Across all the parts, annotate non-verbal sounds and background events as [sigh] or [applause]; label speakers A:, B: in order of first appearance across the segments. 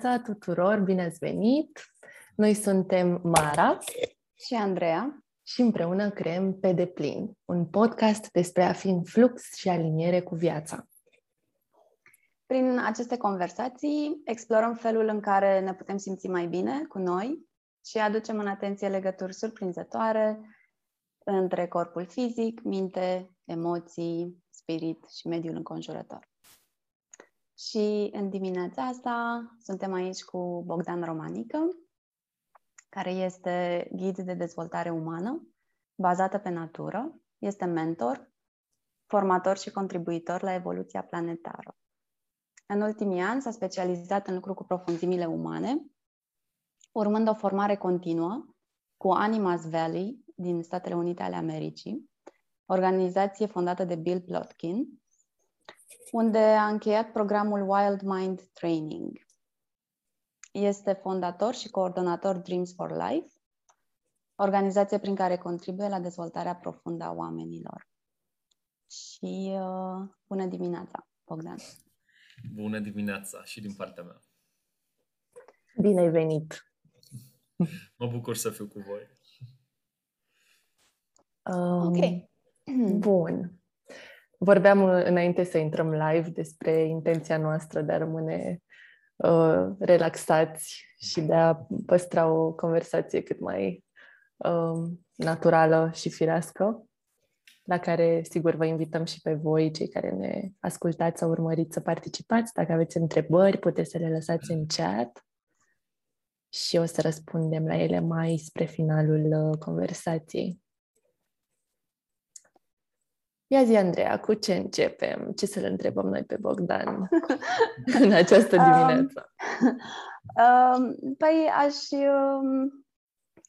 A: Bună dimineața tuturor, bine ați venit! Noi suntem Mara
B: și Andreea
A: și împreună creăm Pe Deplin, un podcast despre a fi în flux și aliniere cu viața.
B: Prin aceste conversații explorăm felul în care ne putem simți mai bine cu noi și aducem în atenție legături surprinzătoare între corpul fizic, minte, emoții, spirit și mediul înconjurător. Și în dimineața asta suntem aici cu Bogdan Romanică, care este ghid de dezvoltare umană, bazată pe natură, este mentor, formator și contribuitor la evoluția planetară. În ultimii ani s-a specializat în lucru cu profunzimile umane, urmând o formare continuă cu Animas Valley din Statele Unite ale Americii, organizație fondată de Bill Plotkin, unde a încheiat programul Wild Mind Training. Este fondator și coordonator Dreams for Life, organizație prin care contribuie la dezvoltarea profundă a oamenilor. Și uh, bună dimineața, Bogdan!
C: Bună dimineața și din partea mea!
A: Bine ai venit!
C: Mă bucur să fiu cu voi.
A: Um, ok. Bun. Vorbeam înainte să intrăm live despre intenția noastră de a rămâne uh, relaxați și de a păstra o conversație cât mai uh, naturală și firească, la care sigur vă invităm și pe voi, cei care ne ascultați sau urmăriți, să participați. Dacă aveți întrebări, puteți să le lăsați în chat și o să răspundem la ele mai spre finalul uh, conversației. Ia zi, Andreea, cu ce începem? Ce să le întrebăm noi pe Bogdan [laughs] în această um, dimineață?
B: Um, um, păi aș, um,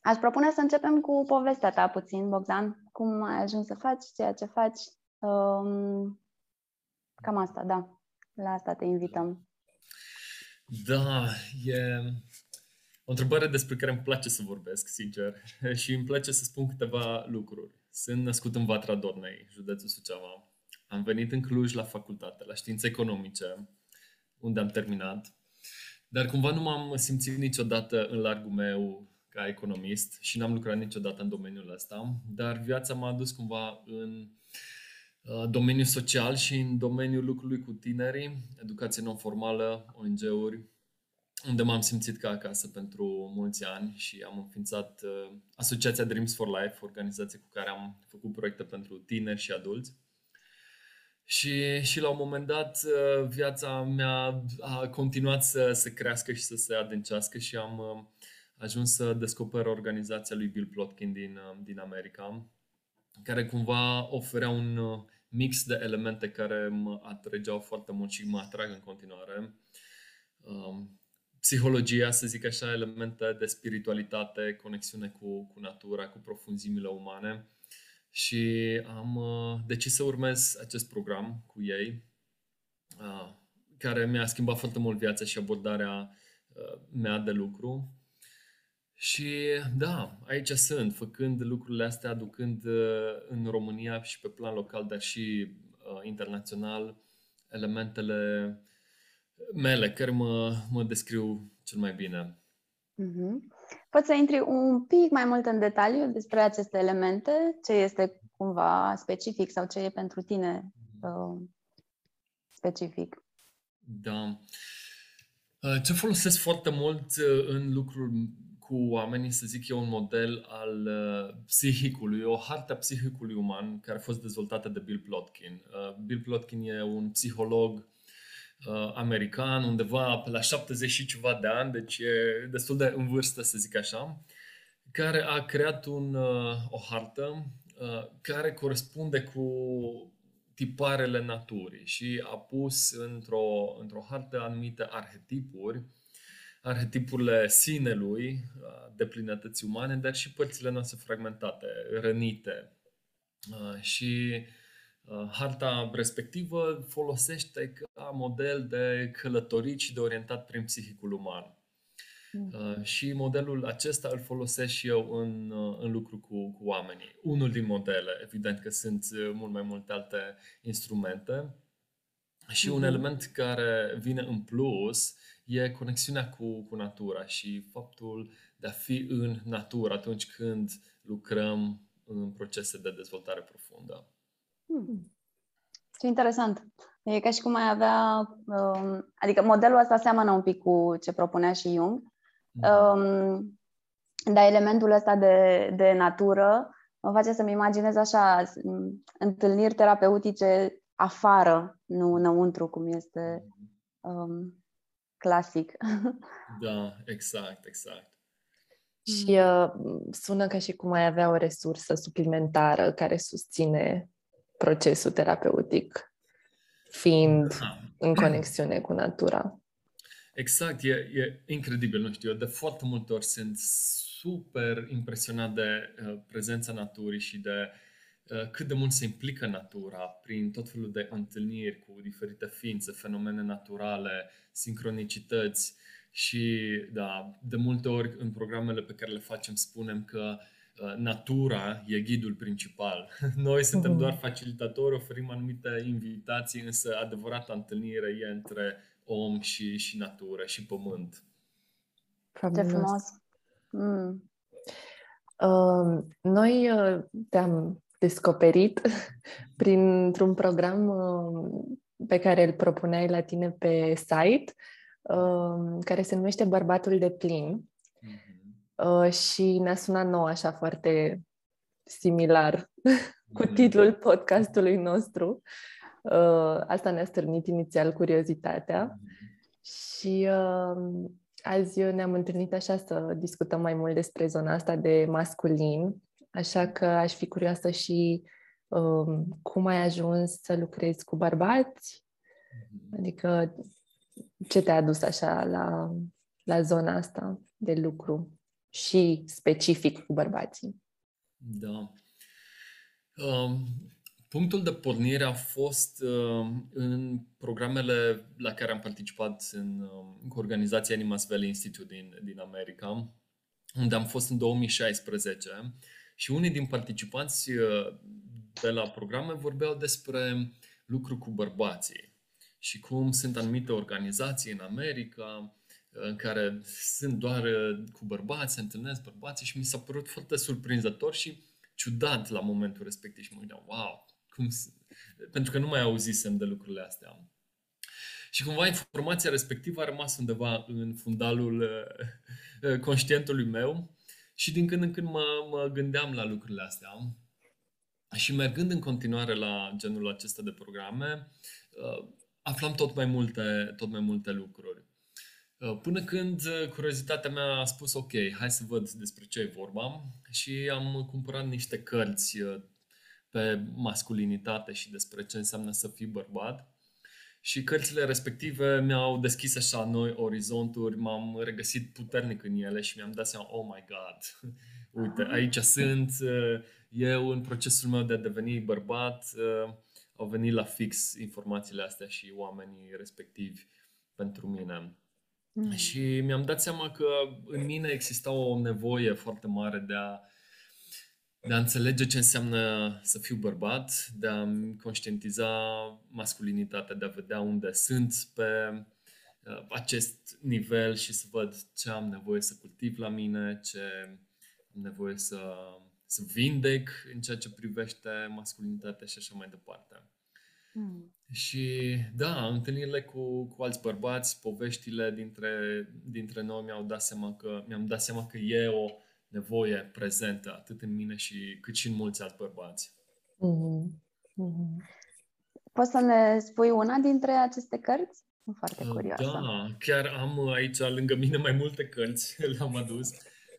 B: aș propune să începem cu povestea ta puțin, Bogdan. Cum ai ajuns să faci ceea ce faci? Um, cam asta, da. La asta te invităm.
C: Da, e o întrebare despre care îmi place să vorbesc, sincer, [laughs] și îmi place să spun câteva lucruri. Sunt născut în Vatra Dornei, județul Suceava. Am venit în Cluj la facultate, la științe economice, unde am terminat. Dar cumva nu m-am simțit niciodată în largul meu ca economist și n-am lucrat niciodată în domeniul ăsta, dar viața m-a adus cumva în uh, domeniul social și în domeniul lucrului cu tinerii, educație non-formală, ONG-uri, unde m-am simțit ca acasă pentru mulți ani și am înființat uh, Asociația Dreams for Life, organizație cu care am făcut proiecte pentru tineri și adulți. Și, și la un moment dat uh, viața mea a continuat să, să crească și să se adâncească și am uh, ajuns să descoper organizația lui Bill Plotkin din, uh, din America, care cumva oferea un uh, mix de elemente care mă atrăgeau foarte mult și mă atrag în continuare. Um, psihologia, să zic așa, elemente de spiritualitate, conexiune cu, cu natura, cu profunzimile umane. Și am uh, decis să urmez acest program cu ei, uh, care mi-a schimbat foarte mult viața și abordarea uh, mea de lucru. Și da, aici sunt, făcând lucrurile astea, aducând uh, în România și pe plan local, dar și uh, internațional, elementele mele, care mă, mă descriu cel mai bine.
B: Mm-hmm. Poți să intri un pic mai mult în detaliu despre aceste elemente? Ce este cumva specific sau ce e pentru tine uh, specific?
C: Da. Uh, ce folosesc foarte mult uh, în lucrul cu oamenii, să zic eu, un model al uh, psihicului, o hartă a psihicului uman care a fost dezvoltată de Bill Plotkin. Bill Plotkin e un psiholog uh, american, undeva pe la 70 și ceva de ani, deci e destul de în vârstă, să zic așa, care a creat un, uh, o hartă uh, care corespunde cu tiparele naturii și a pus într-o, într-o hartă anumite arhetipuri, arhetipurile sinelui, uh, de plinătății umane, dar și părțile noastre fragmentate, rănite. Uh, și Uh, harta respectivă folosește ca model de călătorit și de orientat prin psihicul uman. Mm. Și modelul acesta îl folosesc și eu în, uh, în lucru cu, cu oamenii. Unul din modele, evident că sunt mult mai multe alte instrumente. Și un element care vine în plus e conexiunea cu, cu natura și faptul de a fi în natură atunci când lucrăm în procese de dezvoltare profundă.
B: Hmm. Ce interesant. E ca și cum ai avea, um, adică modelul ăsta seamănă un pic cu ce propunea și Jung, mm. um, dar elementul ăsta de, de natură mă face să-mi imaginez așa întâlniri terapeutice afară, nu înăuntru, cum este um, clasic. [laughs]
C: Da, exact, exact.
A: Și uh, sună ca și cum ai avea o resursă suplimentară care susține procesul terapeutic, fiind da. în conexiune cu natura.
C: Exact, e, e incredibil, nu știu, eu de foarte multe ori sunt super impresionat de uh, prezența naturii și de uh, cât de mult se implică natura prin tot felul de întâlniri cu diferite ființe, fenomene naturale, sincronicități și da, de multe ori în programele pe care le facem spunem că uh, natura e ghidul principal. [laughs] Noi suntem doar facilitatori, oferim anumite invitații, însă adevărata întâlnire e între om și, și natură și pământ.
B: Ce frumos! Mm.
A: Uh, noi uh, te-am descoperit [laughs] printr-un program uh, pe care îl propuneai la tine pe site, uh, care se numește Bărbatul de plin. Mm-hmm. Uh, și ne-a sunat nou așa foarte similar [laughs] cu mm-hmm. titlul podcastului nostru. Uh, asta ne-a stârnit inițial curiozitatea. Mm-hmm. Și uh, Azi ne-am întâlnit așa să discutăm mai mult despre zona asta de masculin, așa că aș fi curioasă și um, cum ai ajuns să lucrezi cu bărbați, mhm. adică ce te-a adus așa la, la zona asta de lucru și specific cu bărbații.
C: Da. Um, Punctul de pornire a fost uh, în programele la care am participat în, uh, cu organizația Animas Valley Institute din, din America, unde am fost în 2016 și unii din participanți uh, de la programe vorbeau despre lucru cu bărbații și cum sunt anumite organizații în America uh, în care sunt doar uh, cu bărbați, se întâlnesc bărbații și mi s-a părut foarte surprinzător și ciudat la momentul respectiv și mă gândeam, wow, cum, pentru că nu mai auzisem de lucrurile astea. Și cumva informația respectivă a rămas undeva în fundalul uh, conștientului meu și din când în când mă, mă gândeam la lucrurile astea. Și mergând în continuare la genul acesta de programe, uh, aflam tot mai multe, tot mai multe lucruri. Uh, până când curiozitatea mea a spus, ok, hai să văd despre ce e vorba și am cumpărat niște cărți pe masculinitate și despre ce înseamnă să fii bărbat. Și cărțile respective mi-au deschis așa noi orizonturi, m-am regăsit puternic în ele și mi-am dat seama, oh my god, [laughs] uite, aici sunt, eu în procesul meu de a deveni bărbat, au venit la fix informațiile astea și oamenii respectivi pentru mine. Mm. Și mi-am dat seama că în mine exista o nevoie foarte mare de a de a înțelege ce înseamnă să fiu bărbat, de a conștientiza masculinitatea, de a vedea unde sunt pe uh, acest nivel și să văd ce am nevoie să cultiv la mine, ce am nevoie să, să vindec în ceea ce privește masculinitatea și așa mai departe. Mm. Și da, întâlnirile cu, cu alți bărbați, poveștile dintre, dintre noi mi-au dat seama că, mi-am dat seama că e o nevoie prezentă atât în mine și cât și în mulți alți bărbați. Mm-hmm.
B: Mm-hmm. Poți să ne spui una dintre aceste cărți? Sunt foarte uh, curioasă.
C: Da, chiar am aici lângă mine mai multe cărți, [laughs] le-am adus.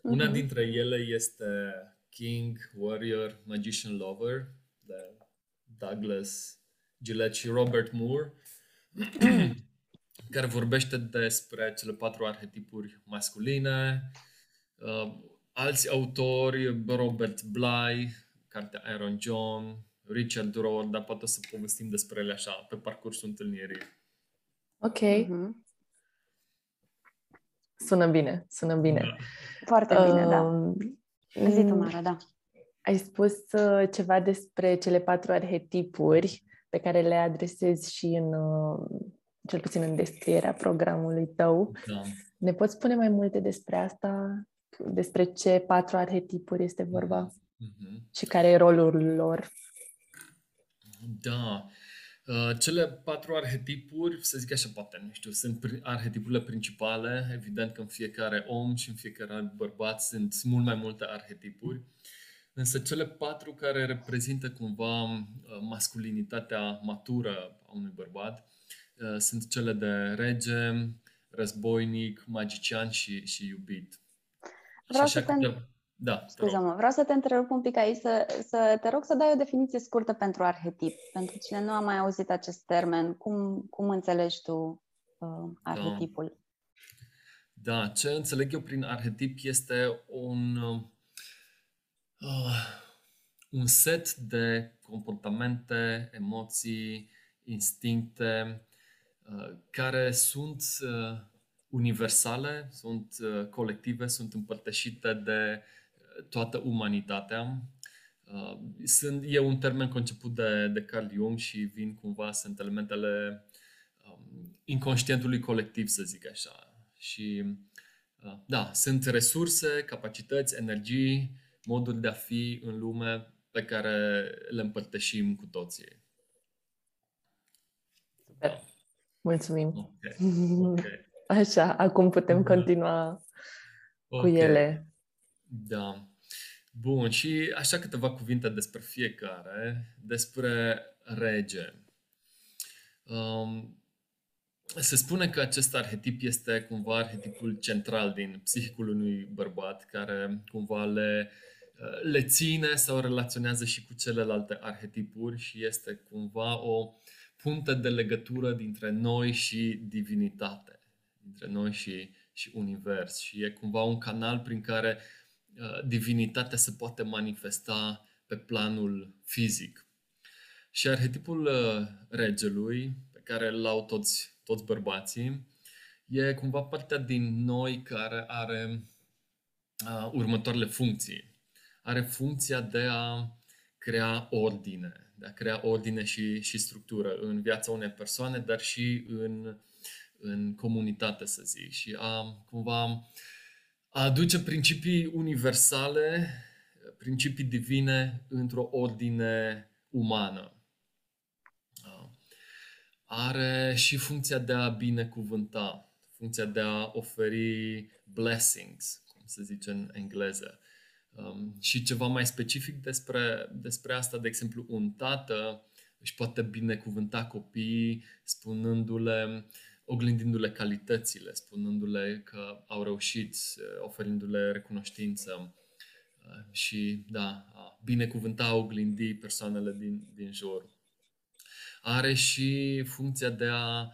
C: Una mm-hmm. dintre ele este King, Warrior, Magician Lover de Douglas Gillette și Robert Moore, [clears throat] care vorbește despre cele patru arhetipuri masculine, uh, alți autori, Robert Bly, cartea Aaron John, Richard Rohr, dar poate să povestim despre ele așa, pe parcursul întâlnirii.
A: Ok. Mm-hmm. Sună bine, sună bine. Da.
B: Foarte bine, uh, da. Um, zi tu, Mara, da.
A: Ai spus uh, ceva despre cele patru arhetipuri pe care le adresezi și în, uh, cel puțin în descrierea programului tău. Da. Ne poți spune mai multe despre asta? Despre ce patru arhetipuri este vorba? Mm-hmm. Și care e rolul lor?
C: Da. Uh, cele patru arhetipuri, să zic așa, poate, nu știu, sunt arhetipurile principale. Evident că în fiecare om și în fiecare bărbat sunt mult mai multe arhetipuri. Însă cele patru care reprezintă cumva uh, masculinitatea matură a unui bărbat uh, sunt cele de rege, războinic, magician și, și iubit.
B: Vreau și să te... Câte... Da, Scuză-mă, vreau să te întrerup un pic aici, să, să te rog să dai o definiție scurtă pentru arhetip. Pentru cine nu a mai auzit acest termen, cum, cum înțelegi tu uh, arhetipul?
C: Da. da, ce înțeleg eu prin arhetip este un, uh, un set de comportamente, emoții, instincte uh, care sunt uh, universale, sunt uh, colective, sunt împărtășite de toată umanitatea. Uh, sunt, e un termen conceput de, de Carl Jung și vin cumva, sunt elementele um, inconștientului colectiv, să zic așa. Și uh, da, sunt resurse, capacități, energii, moduri de a fi în lume pe care le împărtășim cu toții.
A: Super. Mulțumim. Okay. Okay. [laughs] Așa, acum putem continua okay. cu ele.
C: Da. Bun, și așa câteva cuvinte despre fiecare, despre rege. Um, se spune că acest arhetip este cumva arhetipul central din psihicul unui bărbat, care cumva le, le ține sau relaționează și cu celelalte arhetipuri și este cumva o punte de legătură dintre noi și divinitate, dintre noi și, și univers. Și e cumva un canal prin care uh, Uh, divinitatea se poate manifesta pe planul fizic. Și arhetipul uh, regelui, pe care îl au toți, toți bărbații, e cumva partea din noi care are uh, următoarele funcții. Are funcția de a crea ordine, de a crea ordine și, și structură în viața unei persoane, dar și în, în comunitate, să zic, și a cumva a aduce principii universale, principii divine într-o ordine umană. Are și funcția de a binecuvânta, funcția de a oferi blessings, cum se zice în engleză. Um, și ceva mai specific despre, despre asta, de exemplu, un tată își poate binecuvânta copiii spunându-le oglindindu-le calitățile, spunându-le că au reușit, oferindu-le recunoștință uh, și, da, a binecuvânta, oglindi persoanele din, din jur. Are și funcția de a,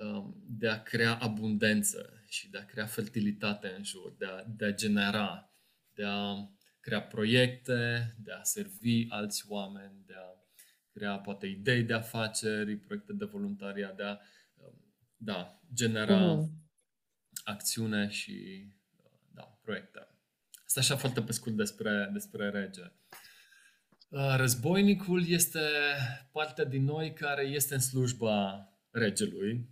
C: um, de a crea abundență și de a crea fertilitate în jur, de a, de a genera, de a crea proiecte, de a servi alți oameni, de a crea poate idei de afaceri, proiecte de voluntariat, de a da, genera mm. acțiune și da, proiecte. Asta așa foarte pe scurt despre, despre rege. Uh, războinicul este partea din noi care este în slujba regelui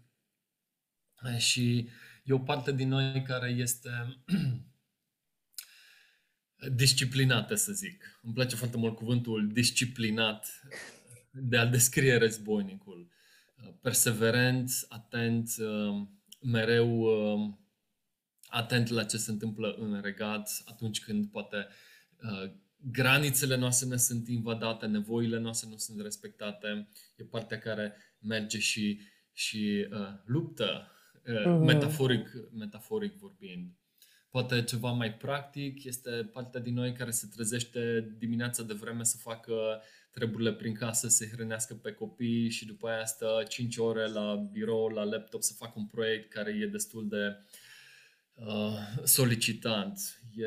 C: și e o parte din noi care este [clears throat] disciplinată, să zic. Îmi place foarte mult cuvântul disciplinat de a descrie războinicul perseverent, atent, uh, mereu uh, atent la ce se întâmplă în regat atunci când poate uh, granițele noastre ne sunt invadate, nevoile noastre nu sunt respectate. E partea care merge și, și uh, luptă, uh, uh-huh. metaforic, metaforic vorbind. Poate ceva mai practic este partea din noi care se trezește dimineața de vreme să facă treburile prin casă, să hrănească pe copii și după aia stă 5 ore la birou, la laptop să facă un proiect care e destul de uh, solicitant. E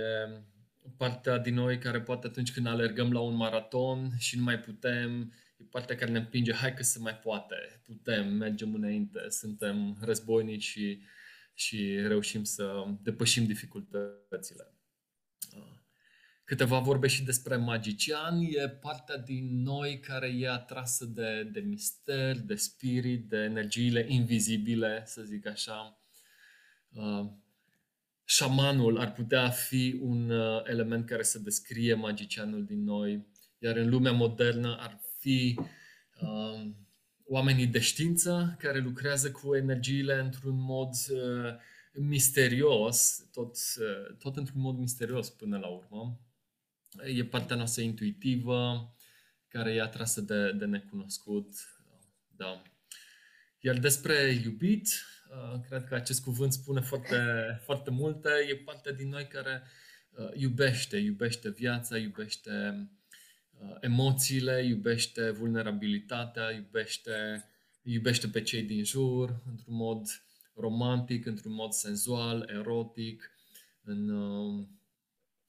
C: partea din noi care poate atunci când alergăm la un maraton și nu mai putem, e partea care ne împinge, hai că se mai poate, putem, mergem înainte, suntem războinici și, și reușim să depășim dificultățile. Uh, câteva vorbe și despre magician. E partea din noi care e atrasă de, de mister, de spirit, de energiile invizibile, să zic așa. Uh, șamanul ar putea fi un uh, element care să descrie magicianul din noi, iar în lumea modernă ar fi uh, oamenii de știință care lucrează cu energiile într-un mod uh, misterios, tot, uh, tot într-un mod misterios până la urmă. E partea noastră intuitivă, care e atrasă de, de necunoscut. Da. Iar despre iubit, uh, cred că acest cuvânt spune foarte, foarte multe. E partea din noi care uh, iubește, iubește viața, iubește uh, emoțiile, iubește vulnerabilitatea, iubește, iubește pe cei din jur într-un mod romantic, într-un mod senzual, erotic, în,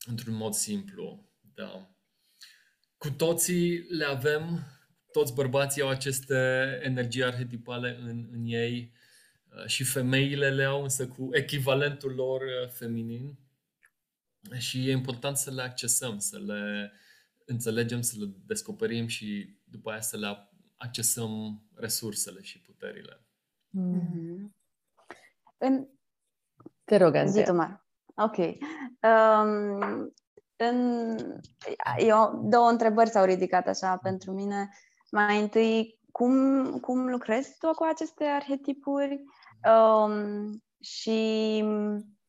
C: într-un mod simplu. Da. Cu toții le avem, toți bărbații au aceste energii arhetipale în, în ei uh, și femeile le au însă cu echivalentul lor uh, feminin și e important să le accesăm, să le înțelegem, să le descoperim și după aia să le accesăm resursele și puterile. Mm-hmm.
B: În...
A: Te rog, Andreea.
B: Zi Ok. Um, în, eu, două întrebări s-au ridicat așa pentru mine. Mai întâi, cum, cum lucrezi tu cu aceste arhetipuri? Um, și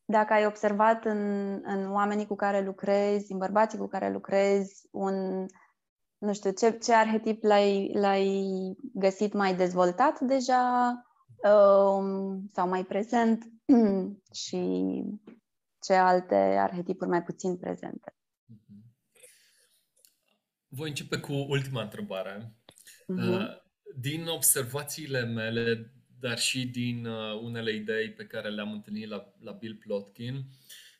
B: dacă ai observat în, în oamenii cu care lucrezi, în bărbații cu care lucrezi, un, nu știu, ce, ce arhetip l-ai, l-ai găsit mai dezvoltat deja um, sau mai prezent [clears throat] și ce alte arhetipuri mai puțin prezente?
C: Voi începe cu ultima întrebare. Uh-huh. Din observațiile mele, dar și din uh, unele idei pe care le-am întâlnit la, la Bill Plotkin,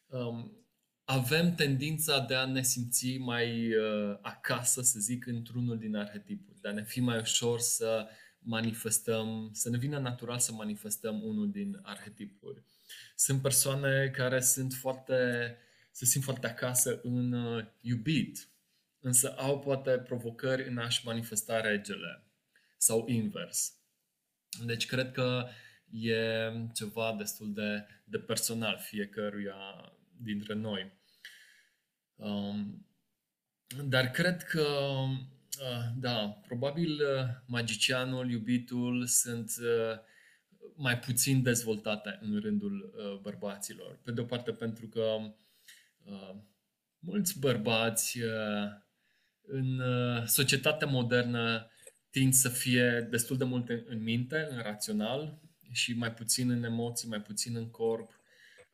C: um, avem tendința de a ne simți mai uh, acasă, să zic, într-unul din arhetipuri, de a ne fi mai ușor să manifestăm, să ne vină natural să manifestăm unul din arhetipuri. Sunt persoane care sunt foarte, se simt foarte acasă în uh, iubit, însă au poate provocări în a-și manifesta regele sau invers. Deci cred că e ceva destul de, de personal fiecăruia dintre noi. Um, dar cred că, uh, da, probabil uh, magicianul, iubitul sunt uh, mai puțin dezvoltate în rândul uh, bărbaților. Pe de o parte pentru că uh, mulți bărbați uh, în uh, societatea modernă tind să fie destul de mult în minte, în rațional și mai puțin în emoții, mai puțin în corp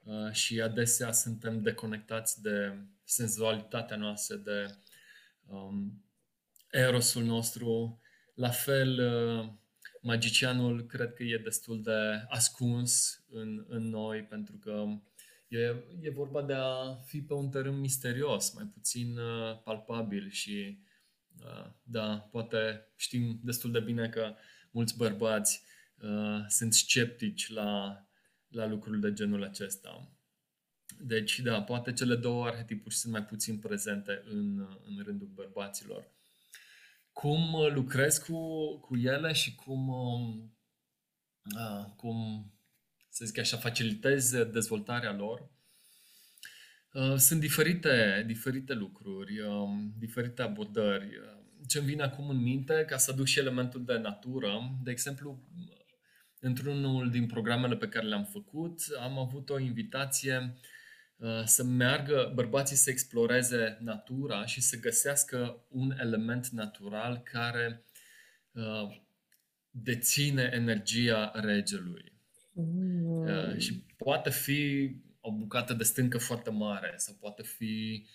C: uh, și adesea suntem deconectați de senzualitatea noastră, de um, erosul nostru. La fel, uh, magicianul cred că e destul de ascuns în, în noi pentru că E, e vorba de a fi pe un teren misterios, mai puțin uh, palpabil și uh, da, poate știm destul de bine că mulți bărbați uh, sunt sceptici la, la lucruri de genul acesta. Deci, da, poate cele două arhetipuri sunt mai puțin prezente în, în rândul bărbaților. Cum lucrez cu, cu ele și cum, uh, cum să zic așa, facilitezi dezvoltarea lor. Uh, sunt diferite, diferite lucruri, um, diferite abordări. Ce-mi vine acum în minte, ca să aduc și elementul de natură, de exemplu, într-unul din programele pe care le-am făcut, am avut o invitație uh, să meargă bărbații să exploreze natura și să găsească un element natural care uh, deține energia regelui. Mm. Și poate fi o bucată de stâncă foarte mare sau poate fi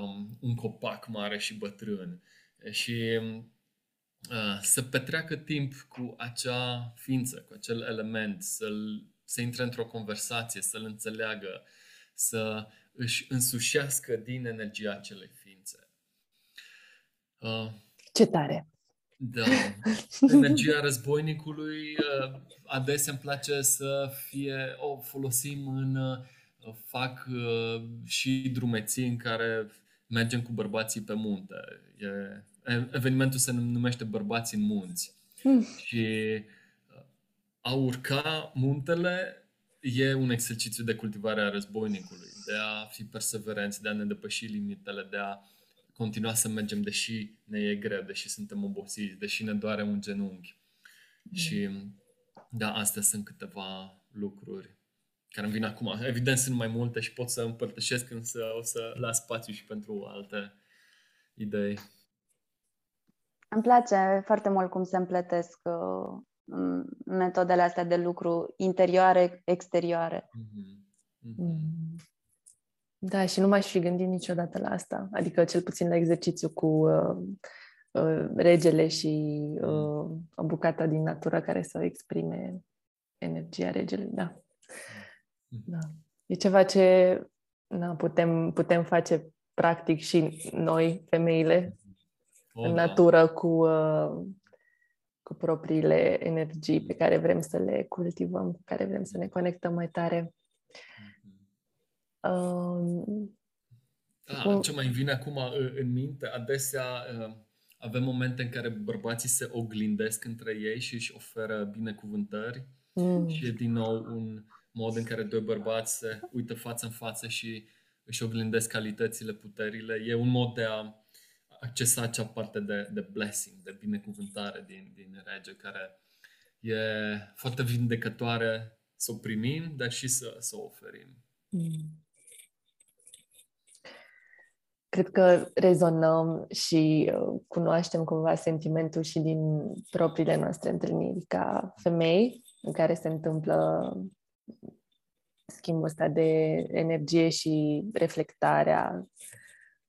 C: um, un copac mare și bătrân. Și uh, să petreacă timp cu acea ființă, cu acel element, să-l, să intre într-o conversație, să-l înțeleagă, să își însușească din energia acelei ființe.
A: Uh, Ce tare!
C: Da. Energia războinicului uh, adesea îmi place să fie, o folosim în, uh, fac uh, și drumeții în care mergem cu bărbații pe munte. E, evenimentul se numește Bărbații în munți. Mm. Și uh, a urca muntele e un exercițiu de cultivare a războinicului, de a fi perseverenți, de a ne depăși limitele, de a continua să mergem deși ne e greu, deși suntem obosiți, deși ne doare un genunchi. Mm. Și da, astea sunt câteva lucruri care îmi vin acum. Evident sunt mai multe și pot să împărtășesc, însă o să las spațiu și pentru alte idei.
B: Îmi place foarte mult cum se împletesc uh, metodele astea de lucru interioare, exterioare. Mm-hmm.
A: Mm-hmm. Da, și nu m-aș fi gândit niciodată la asta. Adică cel puțin la exercițiu cu uh, uh, regele și uh, o bucată din natură care să exprime energia regelui. Da. Da. E ceva ce na, putem, putem face practic și noi, femeile, oh, în da. natură cu, uh, cu propriile energii pe care vrem să le cultivăm, cu care vrem să ne conectăm mai tare.
C: Um, da, ce mai vine acum uh, în minte, adesea uh, avem momente în care bărbații se oglindesc între ei și își oferă binecuvântări mm. și e din nou un mod în care doi bărbați se uită față în față și își oglindesc calitățile, puterile. E un mod de a accesa acea parte de, de blessing, de binecuvântare din, din rege, care e foarte vindecătoare să o primim, dar și să, să o oferim. Mm.
A: Cred că rezonăm și uh, cunoaștem cumva sentimentul și din propriile noastre întâlniri ca femei, în care se întâmplă schimbul ăsta de energie și reflectarea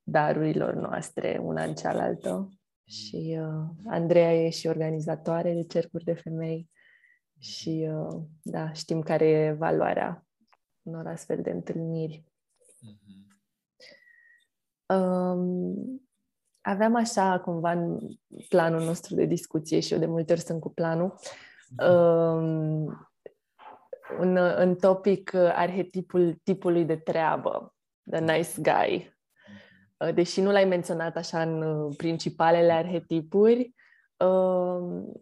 A: darurilor noastre una în cealaltă. Și uh, Andreea e și organizatoare de cercuri de femei și uh, da, știm care e valoarea unor astfel de întâlniri. Mm-hmm. Um, aveam așa cumva în planul nostru de discuție și eu de multe ori sunt cu planul um, un, un topic uh, arhetipul tipului de treabă, the nice guy. Uh, deși nu l-ai menționat așa în uh, principalele arhetipuri,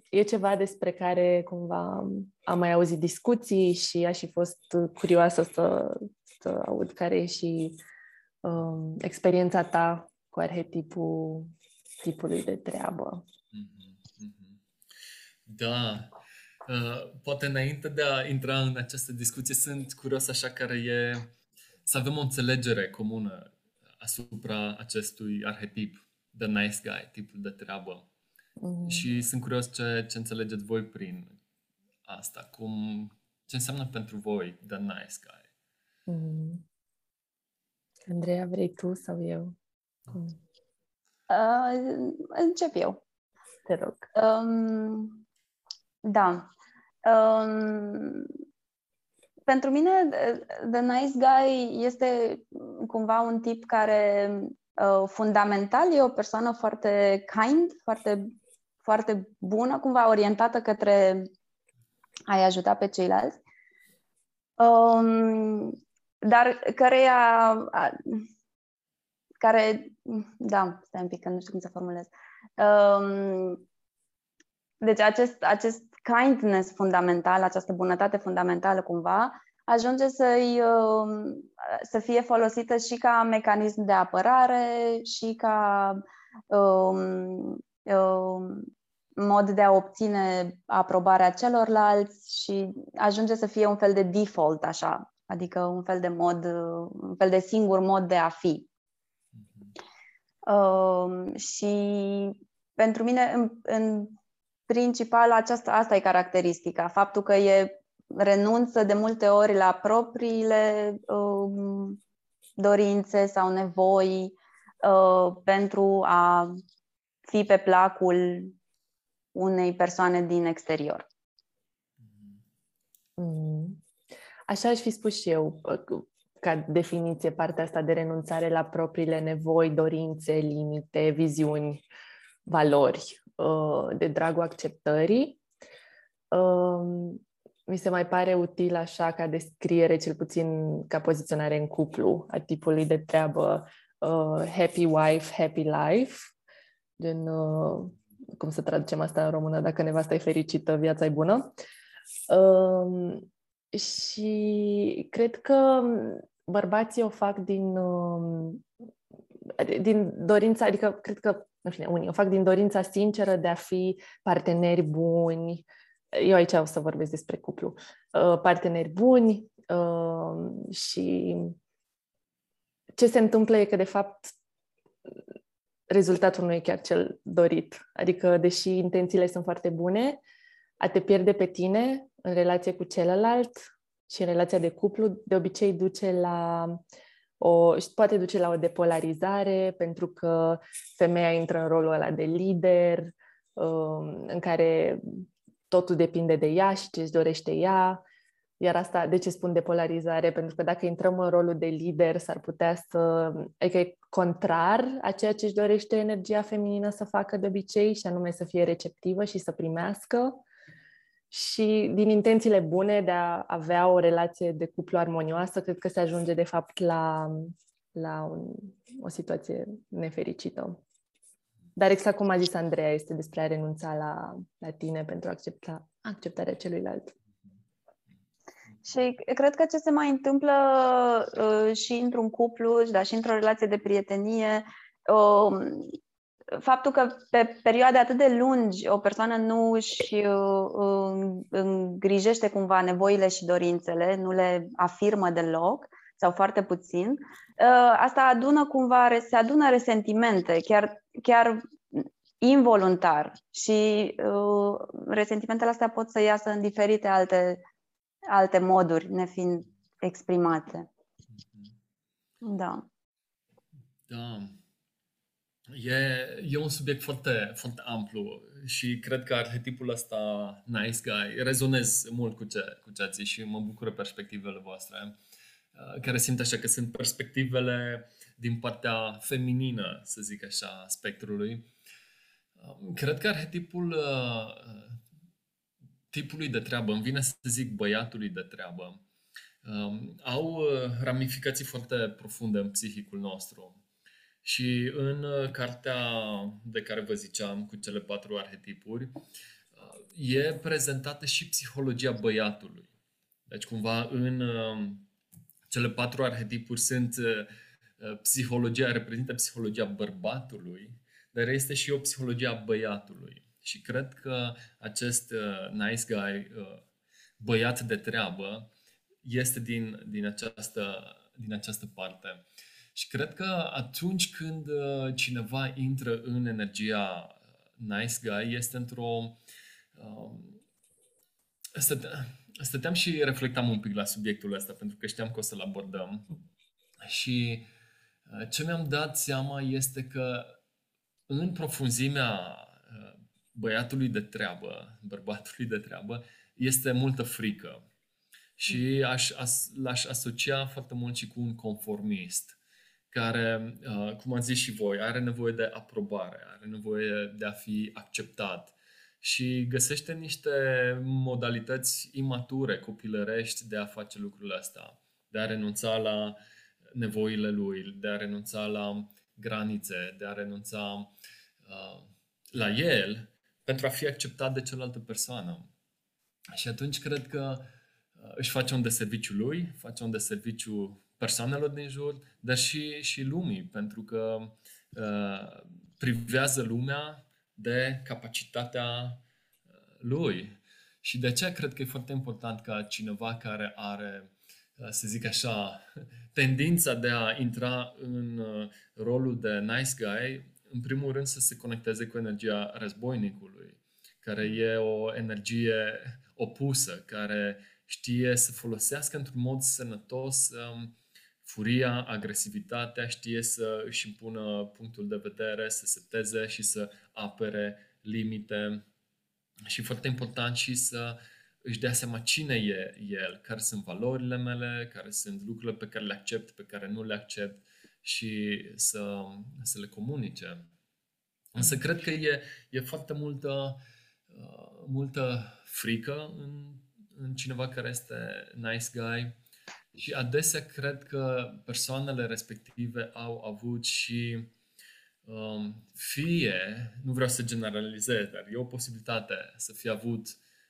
A: e ceva despre care cumva am mai auzit discuții și aș fi fost curioasă să, să aud care e și um, experiența ta cu arhetipul tipului de treabă. Mm-hmm.
C: Mm-hmm. Da, Uh, poate înainte de a intra în această discuție, sunt curios așa care e să avem o înțelegere comună asupra acestui arhetip, the nice guy, tipul de treabă. Mm. Și sunt curios ce, ce înțelegeți voi prin asta, cum, ce înseamnă pentru voi the nice guy. Mm.
A: Andreea, vrei tu sau eu?
B: Uh, încep eu.
A: Te rog.
B: Um, da. Um, pentru mine, The Nice Guy este cumva un tip care uh, fundamental e o persoană foarte kind, foarte, foarte bună, cumva orientată către a-i ajuta pe ceilalți, um, dar căreia, care, da, stai un pic, că nu știu cum să formulez. Um, deci acest, acest kindness fundamental, această bunătate fundamentală cumva, ajunge să-i, um, să fie folosită și ca mecanism de apărare și ca um, um, mod de a obține aprobarea celorlalți și ajunge să fie un fel de default, așa, adică un fel de mod, un fel de singur mod de a fi. Mm-hmm. Uh, și pentru mine, în, în principal aceasta, asta e caracteristica, faptul că e renunță de multe ori la propriile um, dorințe sau nevoi uh, pentru a fi pe placul unei persoane din exterior.
A: Mm. Așa aș fi spus și eu, ca definiție, partea asta de renunțare la propriile nevoi, dorințe, limite, viziuni, valori. Uh, de dragul acceptării. Um, mi se mai pare util așa ca descriere, cel puțin ca poziționare în cuplu a tipului de treabă uh, happy wife, happy life, gen, uh, cum să traducem asta în română, dacă nevasta e fericită, viața e bună. Uh, și cred că bărbații o fac din, uh, din dorința, adică cred că, în fine, unii o fac din dorința sinceră de a fi parteneri buni. Eu aici o să vorbesc despre cuplu. Uh, parteneri buni uh, și ce se întâmplă e că, de fapt, rezultatul nu e chiar cel dorit. Adică, deși intențiile sunt foarte bune, a te pierde pe tine în relație cu celălalt și în relația de cuplu, de obicei duce la o, poate duce la o depolarizare, pentru că femeia intră în rolul ăla de lider, um, în care totul depinde de ea și ce își dorește ea. Iar asta, de ce spun depolarizare? Pentru că dacă intrăm în rolul de lider, s-ar putea să... Adică e contrar a ceea ce își dorește energia feminină să facă de obicei, și anume să fie receptivă și să primească. Și din intențiile bune de a avea o relație de cuplu armonioasă, cred că se ajunge de fapt la, la un, o situație nefericită. Dar exact cum a zis Andreea, este despre a renunța la, la tine pentru a accepta acceptarea celuilalt.
B: Și cred că ce se mai întâmplă uh, și într-un cuplu, dar și într-o relație de prietenie, uh, faptul că pe perioade atât de lungi o persoană nu își uh, îngrijește cumva nevoile și dorințele, nu le afirmă deloc sau foarte puțin, uh, asta adună cumva, se adună resentimente, chiar, chiar involuntar și uh, resentimentele astea pot să iasă în diferite alte, alte moduri, nefiind exprimate. Da.
C: Da. E, e un subiect foarte, foarte amplu și cred că arhetipul ăsta, nice guy, rezonez mult cu ce, cu ce ați zis și mă bucură perspectivele voastre, uh, care simt așa că sunt perspectivele din partea feminină, să zic așa, spectrului. Um, cred că arhetipul uh, tipului de treabă, îmi vine să zic băiatului de treabă, um, au uh, ramificații foarte profunde în psihicul nostru. Și în uh, cartea de care vă ziceam, cu cele patru arhetipuri, uh, e prezentată și psihologia băiatului. Deci, cumva, în uh, cele patru arhetipuri sunt psihologia, reprezintă psihologia bărbatului, dar este și o psihologie a băiatului. Și cred că acest nice guy, băiat de treabă, este din, din, această, din această parte. Și cred că atunci când uh, cineva intră în energia uh, nice guy, este într-o... Um, stăteam și reflectam un pic la subiectul ăsta, pentru că știam că o să-l abordăm. Și uh, ce mi-am dat seama este că în profunzimea băiatului de treabă, bărbatului de treabă, este multă frică. Și aș, as, l-aș asocia foarte mult și cu un conformist care, uh, cum ați zis și voi, are nevoie de aprobare, are nevoie de a fi acceptat și găsește niște modalități imature, copilărești de a face lucrul ăsta, de a renunța la nevoile lui, de a renunța la granițe, de a renunța uh, la el pentru a fi acceptat de cealaltă persoană. Și atunci cred că uh, își face un deserviciu lui, face un deserviciu persoanelor din jur, dar și, și lumii, pentru că uh, privează lumea de capacitatea uh, lui. Și de aceea cred că e foarte important ca cineva care are, uh, să zic așa, [laughs] tendința de a intra în uh, rolul de nice guy, în primul rând să se conecteze cu energia războinicului, care e o energie opusă, care știe să folosească într-un mod sănătos um, furia, agresivitatea, știe să își impună punctul de vedere, să seteze și să apere limite și foarte important și să își dea seama cine e el, care sunt valorile mele, care sunt lucrurile pe care le accept, pe care nu le accept și să, să le comunice. Însă cred că e, e foarte multă, uh, multă frică în, în cineva care este nice guy Și adesea cred că persoanele respective au avut și um, fie, nu vreau să generalizez, dar e o posibilitate să fie avut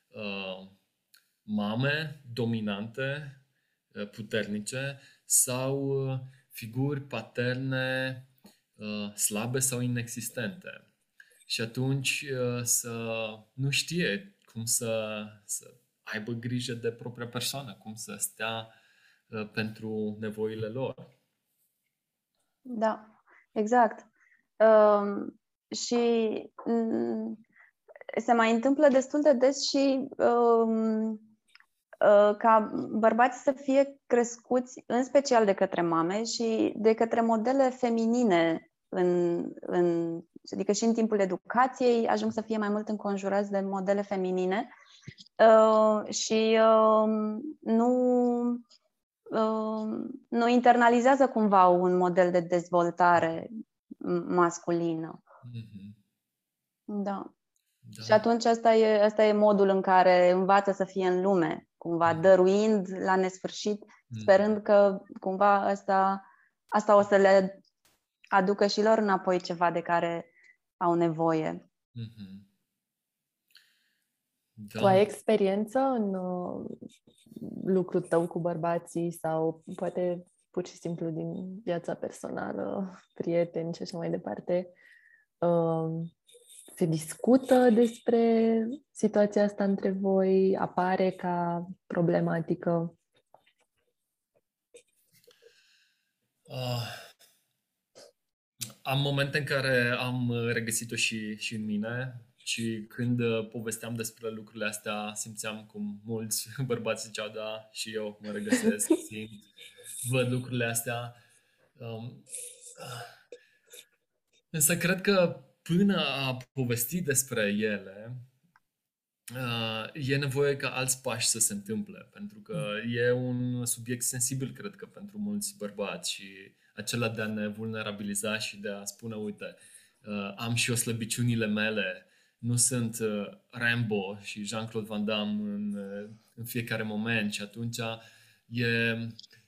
C: uh, mame dominante, uh, puternice sau uh, figuri paterne uh, slabe sau inexistente. Și atunci uh, să nu știe cum să, să aibă grijă de propria persoană, cum să stea uh, pentru nevoile lor.
B: Da, exact. Um, și um, se mai întâmplă destul de des și um, uh, ca bărbați să fie crescuți în special de către mame și de către modele feminine în, în, adică și în timpul educației ajung să fie mai mult înconjurați de modele feminine uh, și uh, nu, uh, nu internalizează cumva un model de dezvoltare masculină. Mm-hmm. Da. da. Și atunci asta e, asta e modul în care învață să fie în lume, cumva mm-hmm. dăruind la nesfârșit, mm-hmm. sperând că cumva asta, asta o să le aducă și lor înapoi ceva de care au nevoie. Mm-hmm.
A: Da. Tu ai experiență în uh, lucrul tău cu bărbații sau poate pur și simplu din viața personală, prieteni și așa mai departe, uh, se discută despre situația asta între voi? Apare ca problematică?
C: Uh, am momente în care am regăsit-o și, și în mine și când uh, povesteam despre lucrurile astea, simțeam cum mulți [laughs] bărbați ziceau, da, și eu mă regăsesc, [laughs] simt, văd lucrurile astea. Um, uh, însă cred că până a povesti despre ele, uh, e nevoie ca alți pași să se întâmple, pentru că e un subiect sensibil, cred că, pentru mulți bărbați și acela de a ne vulnerabiliza și de a spune, uite, uh, am și eu slăbiciunile mele, nu sunt uh, Rambo și Jean-Claude Van Damme în, uh, în fiecare moment și atunci e,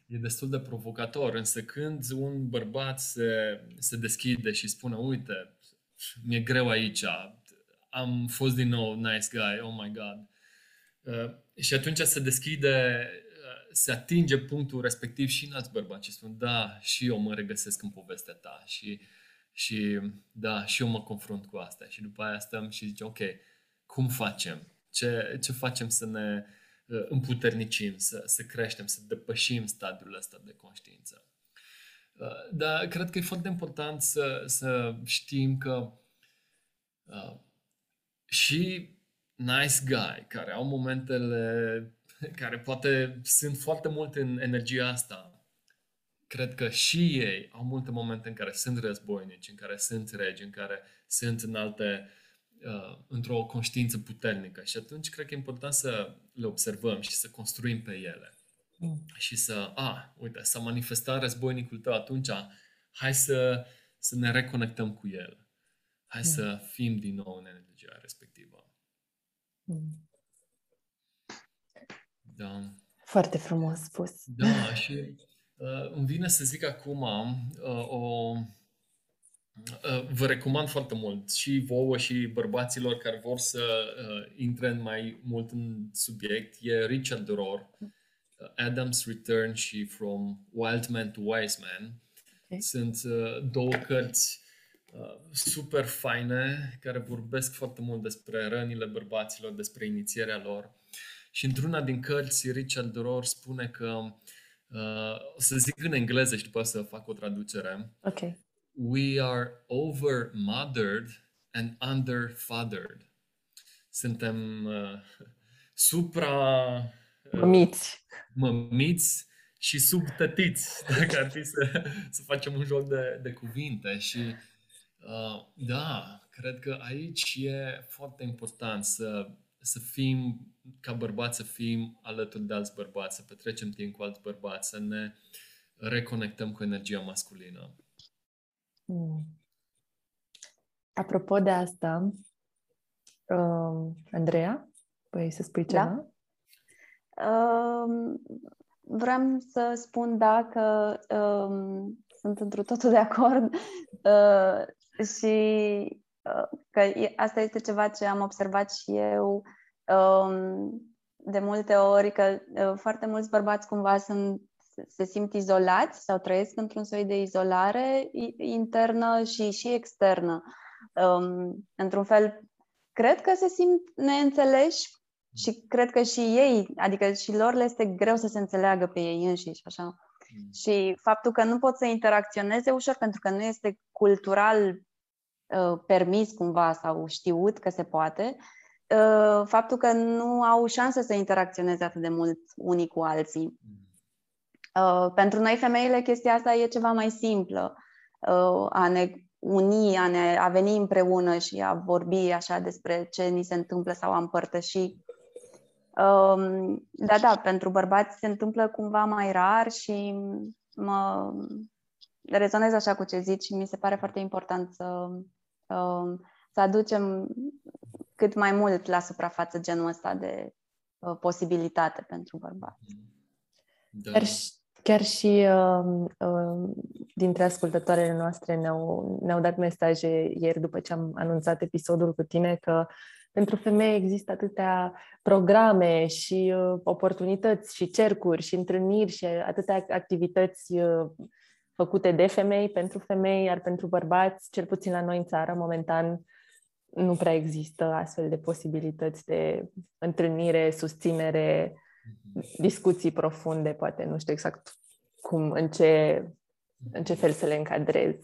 C: e destul de provocator. Însă când un bărbat se, se deschide și spune, uite, mi-e greu aici, am fost din nou nice guy, oh my god. Uh, și atunci se deschide, uh, se atinge punctul respectiv și în alți bărbați și spun, da, și eu mă regăsesc în povestea ta și uh, și da, și eu mă confrunt cu asta. Și după aia stăm și zice, ok, cum facem? Ce, ce facem să ne uh, împuternicim, să, să creștem, să depășim stadiul ăsta de conștiință? Uh, dar cred că e foarte important să, să știm că uh, și nice guy care au momentele care poate sunt foarte mult în energia asta, cred că și ei au multe momente în care sunt războinici, în care sunt regi, în care sunt în alte, uh, într-o conștiință puternică. Și atunci cred că e important să le observăm și să construim pe ele. Mm. Și să, a, uite, s-a manifestat războinicul tău atunci, hai să, să ne reconectăm cu el. Hai mm. să fim din nou în energia respectivă. Mm.
A: Da. Foarte frumos spus.
C: Da, și [laughs] Uh, îmi vine să zic acum uh, o... Uh, vă recomand foarte mult și vouă și bărbaților care vor să uh, intre mai mult în subiect. E Richard Rohr, uh, Adam's Return și From Wild Man to Wise Man. Okay. Sunt uh, două cărți uh, super faine care vorbesc foarte mult despre rănile bărbaților, despre inițierea lor. Și într-una din cărți, Richard Rohr spune că uh, Uh, o să zic în engleză și după să fac o traducere.
A: Ok.
C: We are over-mothered and under-fathered. Suntem uh, supra...
A: Uh, mămiți.
C: Mămiți și subtătiți, [laughs] dacă ar fi să, să facem un joc de, de cuvinte. Și uh, da, cred că aici e foarte important să, să fim ca bărbați să fim alături de alți bărbați, să petrecem timp cu alți bărbați, să ne reconectăm cu energia masculină. Mm.
A: Apropo de asta, uh, Andreea, vrei să spui da. ceva?
B: Da. Uh, vreau să spun da că um, sunt într totul de acord uh, și uh, că asta este ceva ce am observat și eu um, de multe ori, că uh, foarte mulți bărbați cumva sunt se simt izolați sau trăiesc într-un soi de izolare internă și, și externă. Um, într-un fel, cred că se simt neînțeleși și cred că și ei, adică și lor le este greu să se înțeleagă pe ei înșiși, așa. Mm. Și faptul că nu pot să interacționeze ușor pentru că nu este cultural uh, permis cumva sau știut că se poate, uh, faptul că nu au șansă să interacționeze atât de mult unii cu alții. Mm. Uh, pentru noi femeile chestia asta e ceva mai simplă, uh, a ne uni, a, ne, a veni împreună și a vorbi așa despre ce ni se întâmplă sau a împărtăși. Um, da, da, pentru bărbați se întâmplă cumva mai rar și mă rezonez așa cu ce zici și mi se pare foarte important să, um, să aducem cât mai mult la suprafață genul ăsta de uh, posibilitate pentru bărbați.
A: Da. Chiar și uh, uh, dintre ascultătoarele noastre ne-au, ne-au dat mesaje ieri după ce am anunțat episodul cu tine că pentru femei există atâtea programe și uh, oportunități și cercuri și întâlniri și atâtea activități uh, făcute de femei pentru femei, iar pentru bărbați, cel puțin la noi în țară, momentan nu prea există astfel de posibilități de întâlnire, susținere, discuții profunde, poate nu știu exact cum, în ce, în ce fel să le încadrez.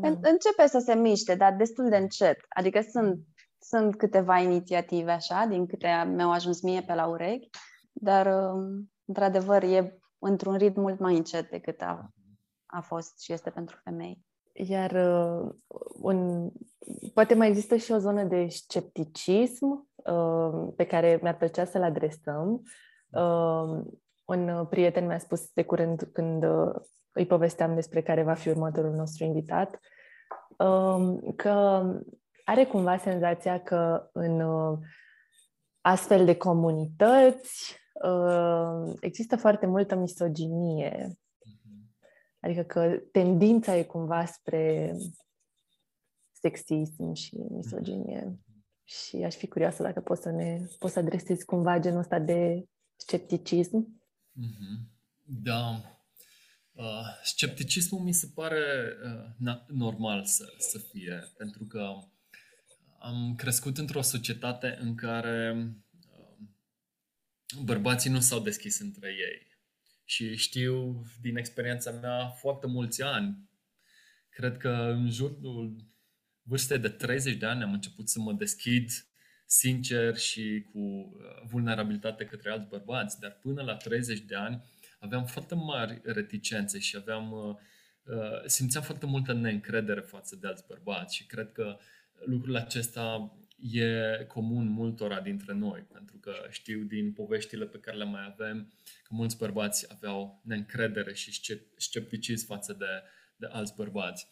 A: Da.
B: Începe să se miște, dar destul de încet. Adică sunt, sunt câteva inițiative așa, din câte mi-au ajuns mie pe la urechi, dar um, într-adevăr e într-un ritm mult mai încet decât a, a fost și este pentru femei.
A: Iar uh, un, poate mai există și o zonă de scepticism uh, pe care mi-ar plăcea să-l adresăm. Uh, un prieten mi-a spus de curând când uh, îi povesteam despre care va fi următorul nostru invitat, uh, că are cumva senzația că în uh, astfel de comunități uh, există foarte multă misoginie Adică că tendința e cumva spre sexism și misoginie. Și aș fi curioasă dacă poți să ne poți să adresezi cumva genul ăsta de scepticism.
C: Mm-hmm. Da. Uh, scepticismul mi se pare uh, na- normal să, să fie, pentru că am crescut într-o societate în care uh, bărbații nu s-au deschis între ei. Și știu din experiența mea foarte mulți ani. Cred că în jurul vârstei de 30 de ani am început să mă deschid sincer și cu uh, vulnerabilitate către alți bărbați, dar până la 30 de ani aveam foarte mari reticențe și aveam uh, uh, simțeam foarte multă neîncredere față de alți bărbați și cred că lucrul acesta e comun multora dintre noi, pentru că știu din poveștile pe care le mai avem că mulți bărbați aveau neîncredere și scepticism față de, de alți bărbați.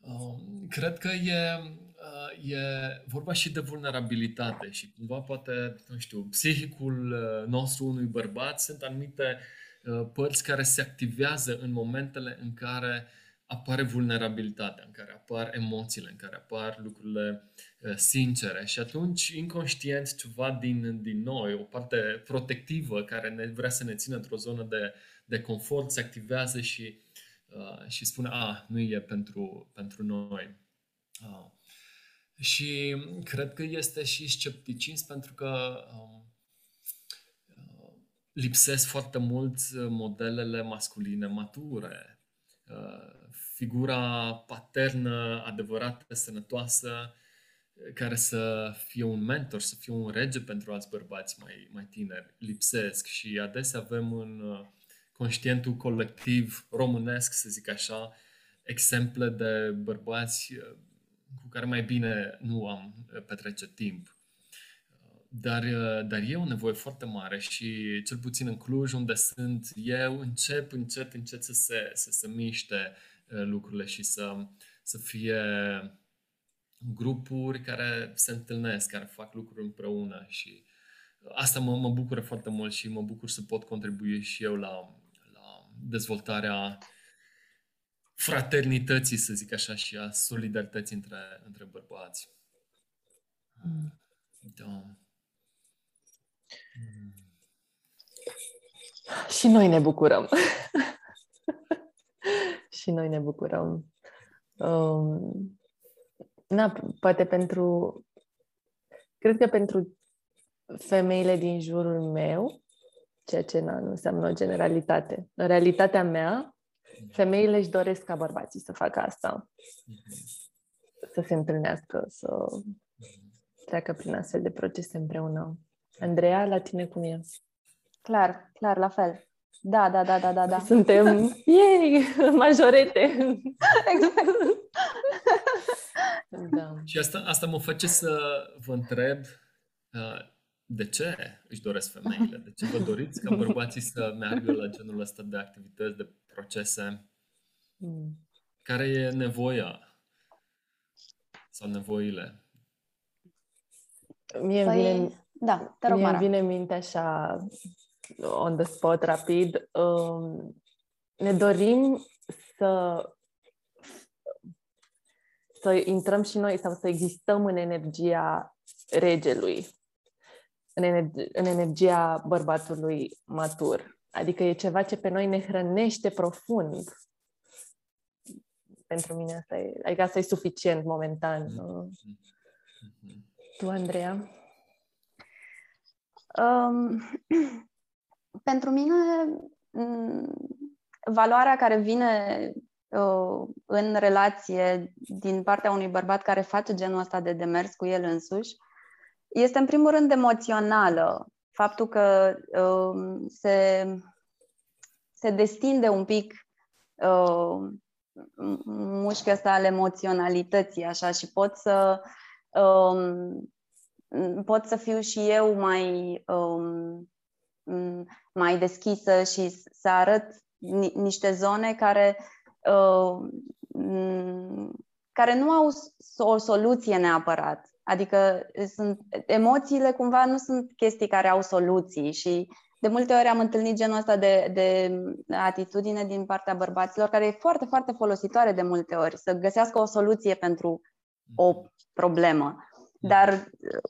C: Um, cred că e, uh, e vorba și de vulnerabilitate și cumva poate, nu știu, psihicul uh, nostru unui bărbat sunt anumite uh, părți care se activează în momentele în care uh, apare vulnerabilitatea, în care apar emoțiile, în care apar lucrurile uh, sincere și atunci, inconștient, ceva din, din noi, o parte protectivă care ne vrea să ne țină într-o zonă de, de confort, se activează și, uh, și spune, a, nu e pentru, pentru noi. Uh. Și cred că este și scepticism pentru că um, uh, lipsesc foarte mult modelele masculine mature. Uh, figura paternă, adevărată, sănătoasă, care să fie un mentor, să fie un rege pentru alți bărbați mai, mai tineri, lipsesc și adesea avem în uh, conștientul colectiv românesc, să zic așa, exemple de bărbați uh, cu care mai bine nu am uh, petrece timp. Dar, dar e o nevoie foarte mare și cel puțin în Cluj, unde sunt eu, încep încet, încet să se, să se miște lucrurile și să, să fie grupuri care se întâlnesc, care fac lucruri împreună și asta mă, mă bucură foarte mult și mă bucur să pot contribui și eu la, la dezvoltarea fraternității, să zic așa, și a solidarității între, între bărbați. Mm. Da.
A: Mm. Și noi ne bucurăm. [laughs] [laughs] și noi ne bucurăm. Um, na, poate pentru... Cred că pentru femeile din jurul meu, ceea ce na, nu înseamnă o generalitate. În realitatea mea, femeile își doresc ca bărbații să facă asta. Să se întâlnească, să treacă prin astfel de procese împreună. Andreea, la tine cum e?
B: Clar, clar, la fel. Da, da, da, da, da, da.
A: Suntem, ei, [laughs] majorete. exact.
C: da. Și asta, asta mă face să vă întreb uh, de ce își doresc femeile? De ce vă doriți ca bărbații să meargă la genul ăsta de activități, de procese? Mm. Care e nevoia sau nevoile?
A: Mie păi, vine,
B: da, te rog,
A: mie vine în minte așa on the spot, rapid. Um, ne dorim să să intrăm și noi sau să existăm în energia regelui, în, energi- în energia bărbatului matur. Adică e ceva ce pe noi ne hrănește profund. Pentru mine asta e, adică asta e suficient momentan. Mm-hmm. Tu, Andreea?
B: Um, [clears throat] pentru mine, valoarea care vine uh, în relație din partea unui bărbat care face genul ăsta de demers cu el însuși este, în primul rând, emoțională. Faptul că uh, se, se destinde un pic uh, mușchiul ăsta al emoționalității, așa, și pot să um, pot să fiu și eu mai um, mai deschisă și să arăt niște zone care, uh, care nu au o soluție neapărat. Adică sunt, emoțiile cumva nu sunt chestii care au soluții și de multe ori am întâlnit genul ăsta de, de atitudine din partea bărbaților care e foarte, foarte folositoare de multe ori, să găsească o soluție pentru o problemă. Dar Mm,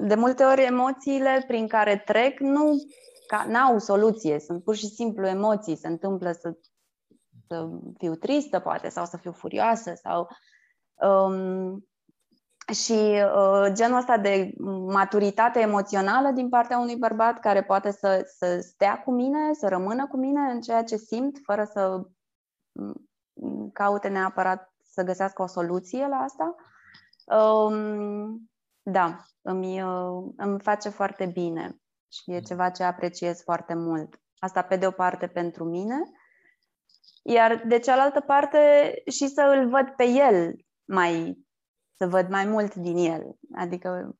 B: de multe ori emoțiile prin care trec nu au soluție, sunt pur și simplu emoții, se întâmplă să, să fiu tristă poate sau să fiu furioasă sau um, și uh, genul ăsta de maturitate emoțională din partea unui bărbat care poate să, să stea cu mine, să rămână cu mine în ceea ce simt, fără să mm, caute neapărat să găsească o soluție la asta. Um, da, îmi, uh, îmi face foarte bine și e mm. ceva ce apreciez foarte mult. Asta pe de o parte pentru mine, iar de cealaltă parte și să îl văd pe el mai, să văd mai mult din el. Adică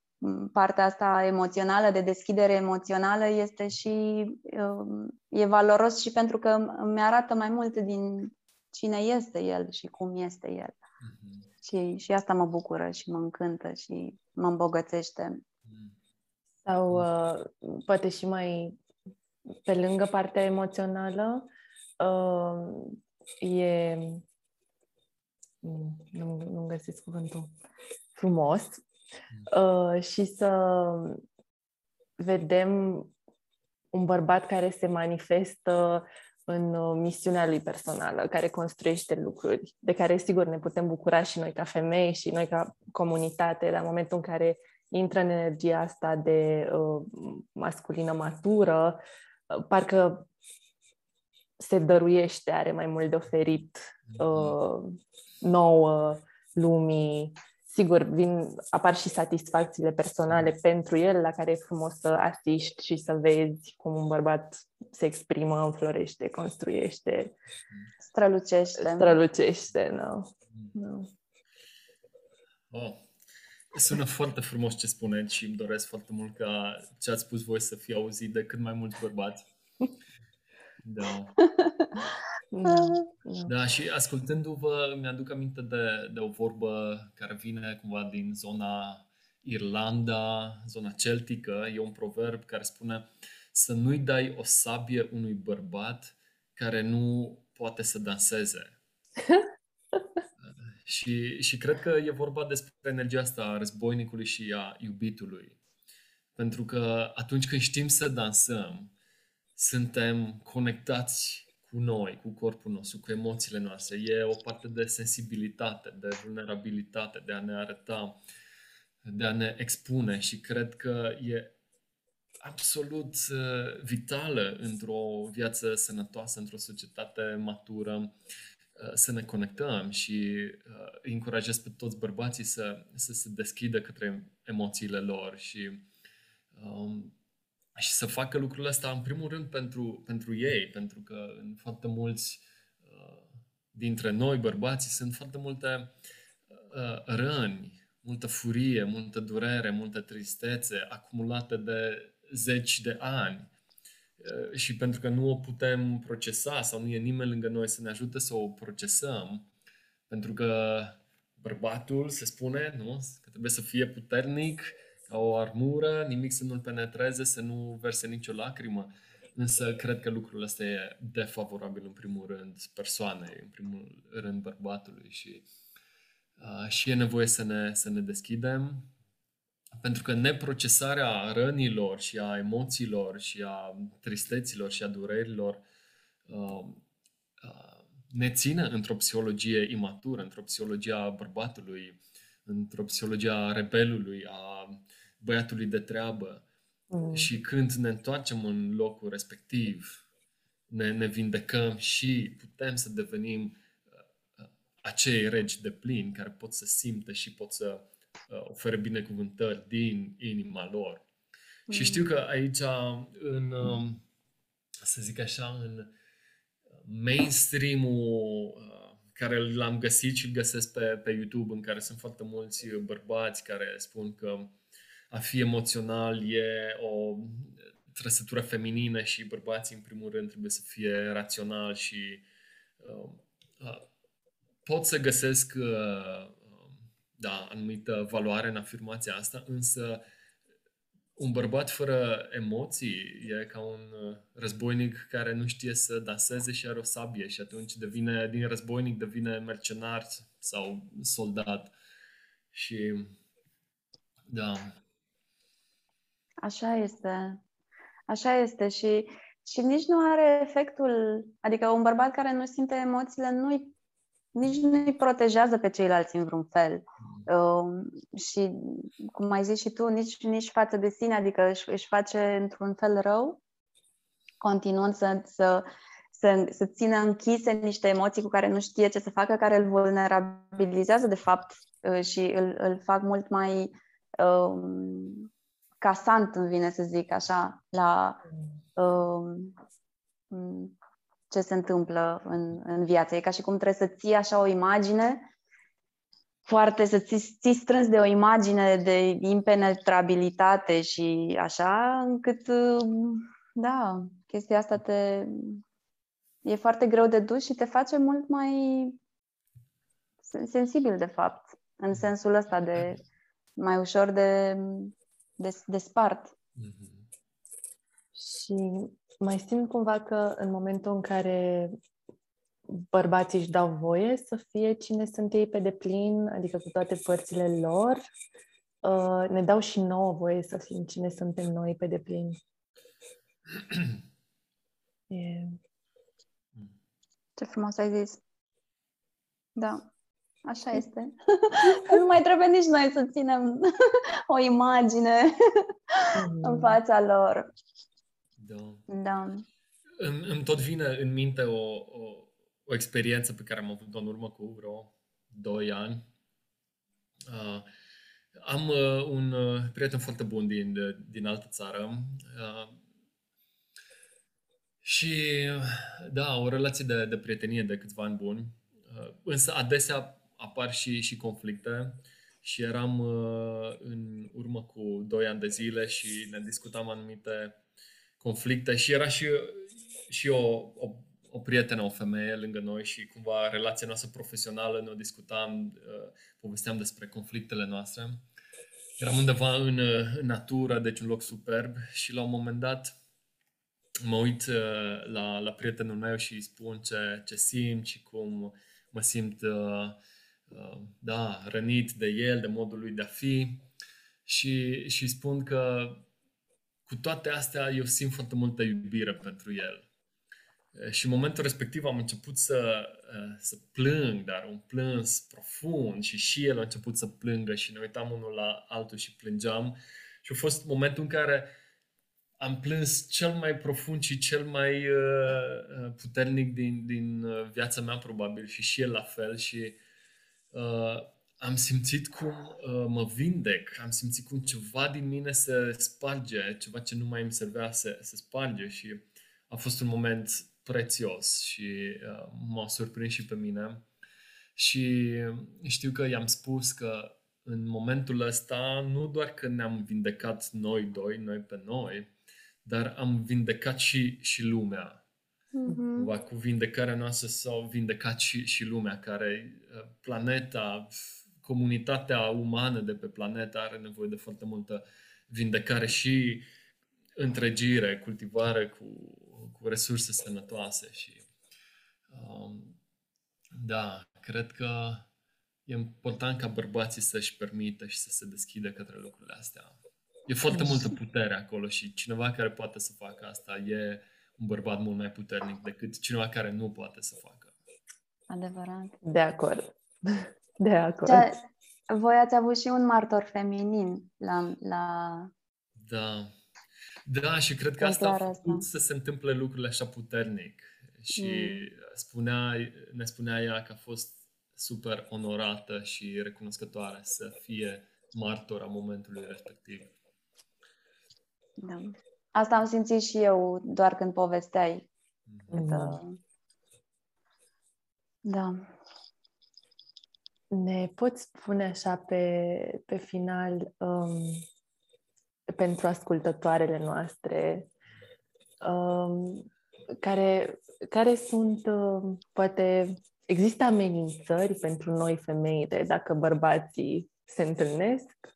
B: partea asta emoțională, de deschidere emoțională, este și uh, e valoros și pentru că îmi arată mai mult din cine este el și cum este el. Mm-hmm. Și, și asta mă bucură și mă încântă și mă îmbogățește.
A: Sau uh, poate și mai pe lângă partea emoțională, uh, e nu, nu găsesc cuvântul frumos. Uh, și să vedem un bărbat care se manifestă în uh, misiunea lui personală, care construiește lucruri, de care sigur ne putem bucura și noi ca femei și noi ca comunitate, la momentul în care intră în energia asta de uh, masculină matură, uh, parcă se dăruiește, are mai mult de oferit uh, nouă lumii sigur, vin, apar și satisfacțiile personale pentru el, la care e frumos să asiști și să vezi cum un bărbat se exprimă, înflorește, construiește.
B: Strălucește.
A: Strălucește, no. no.
C: Oh. Sună foarte frumos ce spuneți și îmi doresc foarte mult ca ce ați spus voi să fie auzit de cât mai mulți bărbați. [laughs] Da. Da, da, și ascultându-vă, mi-aduc aminte de, de o vorbă care vine cumva din zona Irlanda, zona celtică, e un proverb care spune să nu-i dai o sabie unui bărbat care nu poate să danseze. [laughs] și, și cred că e vorba despre energia asta a războinicului și a iubitului. Pentru că atunci când știm să dansăm, suntem conectați cu noi, cu corpul nostru, cu emoțiile noastre. E o parte de sensibilitate, de vulnerabilitate, de a ne arăta, de a ne expune și cred că e absolut uh, vitală într-o viață sănătoasă, într-o societate matură, uh, să ne conectăm și uh, îi încurajez pe toți bărbații să, să se deschidă către emoțiile lor și um, și să facă lucrurile astea în primul rând pentru, pentru ei, pentru că în foarte mulți uh, dintre noi, bărbații, sunt foarte multe uh, răni, multă furie, multă durere, multă tristețe acumulate de zeci de ani. Uh, și pentru că nu o putem procesa sau nu e nimeni lângă noi să ne ajute să o procesăm, pentru că bărbatul se spune nu, că trebuie să fie puternic, ca o armură, nimic să nu-l penetreze, să nu verse nicio lacrimă. Însă cred că lucrul ăsta e defavorabil în primul rând persoanei, în primul rând bărbatului și, uh, și e nevoie să ne, să ne deschidem pentru că neprocesarea rănilor și a emoțiilor și a tristeților și a durerilor uh, uh, ne ține într-o psihologie imatură, într-o psihologie a bărbatului, într-o psihologie a rebelului, a băiatului de treabă. Mm. Și când ne întoarcem în locul respectiv, ne, ne vindecăm și putem să devenim uh, uh, acei regi de plin care pot să simtă și pot să uh, ofere binecuvântări din inima lor. Mm. Și știu că aici, în, um, să zic așa, în mainstream-ul uh, care l-am găsit și îl găsesc pe, pe YouTube, în care sunt foarte mulți bărbați care spun că a fi emoțional e o trăsătură feminină și bărbații, în primul rând, trebuie să fie rațional și uh, uh, pot să găsesc uh, da, anumită valoare în afirmația asta, însă un bărbat fără emoții e ca un uh, războinic care nu știe să danseze și are o sabie și atunci devine, din războinic devine mercenar sau soldat. Și da,
B: Așa este. Așa este și, și nici nu are efectul, adică un bărbat care nu simte emoțiile nu nici nu îi protejează pe ceilalți în vreun fel. Uh, și, cum ai zis și tu, nici, nici față de sine, adică își, își face într-un fel rău, continuând să, să, să, să țină închise niște emoții cu care nu știe ce să facă, care îl vulnerabilizează, de fapt, uh, și îl, îl fac mult mai uh, casant, îmi vine să zic așa, la uh, ce se întâmplă în, în viață. E ca și cum trebuie să ții așa o imagine foarte, să ții, ții strâns de o imagine de impenetrabilitate și așa, încât, da, chestia asta te... e foarte greu de dus și te face mult mai sensibil, de fapt, în sensul ăsta de mai ușor de des, despart. Mm-hmm.
A: Și mai simt cumva că în momentul în care bărbații își dau voie să fie cine sunt ei pe deplin, adică cu toate părțile lor, uh, ne dau și nouă voie să fim cine suntem noi pe deplin.
B: e... Ce frumos ai zis. Da. Așa [laughs] este. [laughs] nu mai trebuie nici noi să ținem [laughs] o imagine mm. în fața lor.
C: Da.
B: da.
C: Îmi, îmi tot vine în minte o, o, o experiență pe care am avut-o în urmă cu vreo 2 ani. Uh, am uh, un uh, prieten foarte bun din, de, din altă țară uh, și, da, o relație de, de prietenie de câțiva ani buni. Uh, însă adesea apar și, și conflicte și eram uh, în urmă cu 2 ani de zile și ne discutam anumite conflicte și era și, și o, o, o prietenă, o femeie lângă noi și cumva relația noastră profesională, ne discutam, uh, povesteam despre conflictele noastre eram undeva în, în natură, deci un loc superb și la un moment dat mă uit uh, la, la prietenul meu și îi spun ce, ce simt și cum mă simt uh, uh, da, rănit de el, de modul lui de a fi și, și spun că cu toate astea eu simt foarte multă iubire pentru el. Și în momentul respectiv am început să, să plâng, dar un plâns profund și și el a început să plângă și ne uitam unul la altul și plângeam. Și a fost momentul în care am plâns cel mai profund și cel mai uh, puternic din, din viața mea, probabil, și și el la fel. Și uh, am simțit cum uh, mă vindec, am simțit cum ceva din mine se sparge, ceva ce nu mai îmi servea se, se sparge și a fost un moment prețios și uh, m-a surprins și pe mine. Și știu că i-am spus că în momentul ăsta nu doar că ne-am vindecat noi doi, noi pe noi, dar am vindecat și, și lumea. Mm-hmm. Cu vindecarea noastră s-au vindecat și, și lumea, care uh, planeta, comunitatea umană de pe planetă are nevoie de foarte multă vindecare și întregire, cultivare cu, cu resurse sănătoase și um, da, cred că e important ca bărbații să-și permită și să se deschidă către lucrurile astea. E foarte multă putere acolo și cineva care poate să facă asta e un bărbat mult mai puternic decât cineva care nu poate să facă.
B: Adevărat.
A: De acord. [laughs] De acord.
B: Ce, voi ați avut și un martor feminin la... la...
C: Da. Da, și cred că asta a făcut asta. să se întâmple lucrurile așa puternic. Și mm. spunea, ne spunea ea că a fost super onorată și recunoscătoare să fie martor a momentului respectiv.
B: Da. Asta am simțit și eu doar când povesteai. Mm. Da. da.
A: Ne poți spune așa pe, pe final, um, pentru ascultătoarele noastre, um, care, care sunt, uh, poate, există amenințări pentru noi femeile dacă bărbații se întâlnesc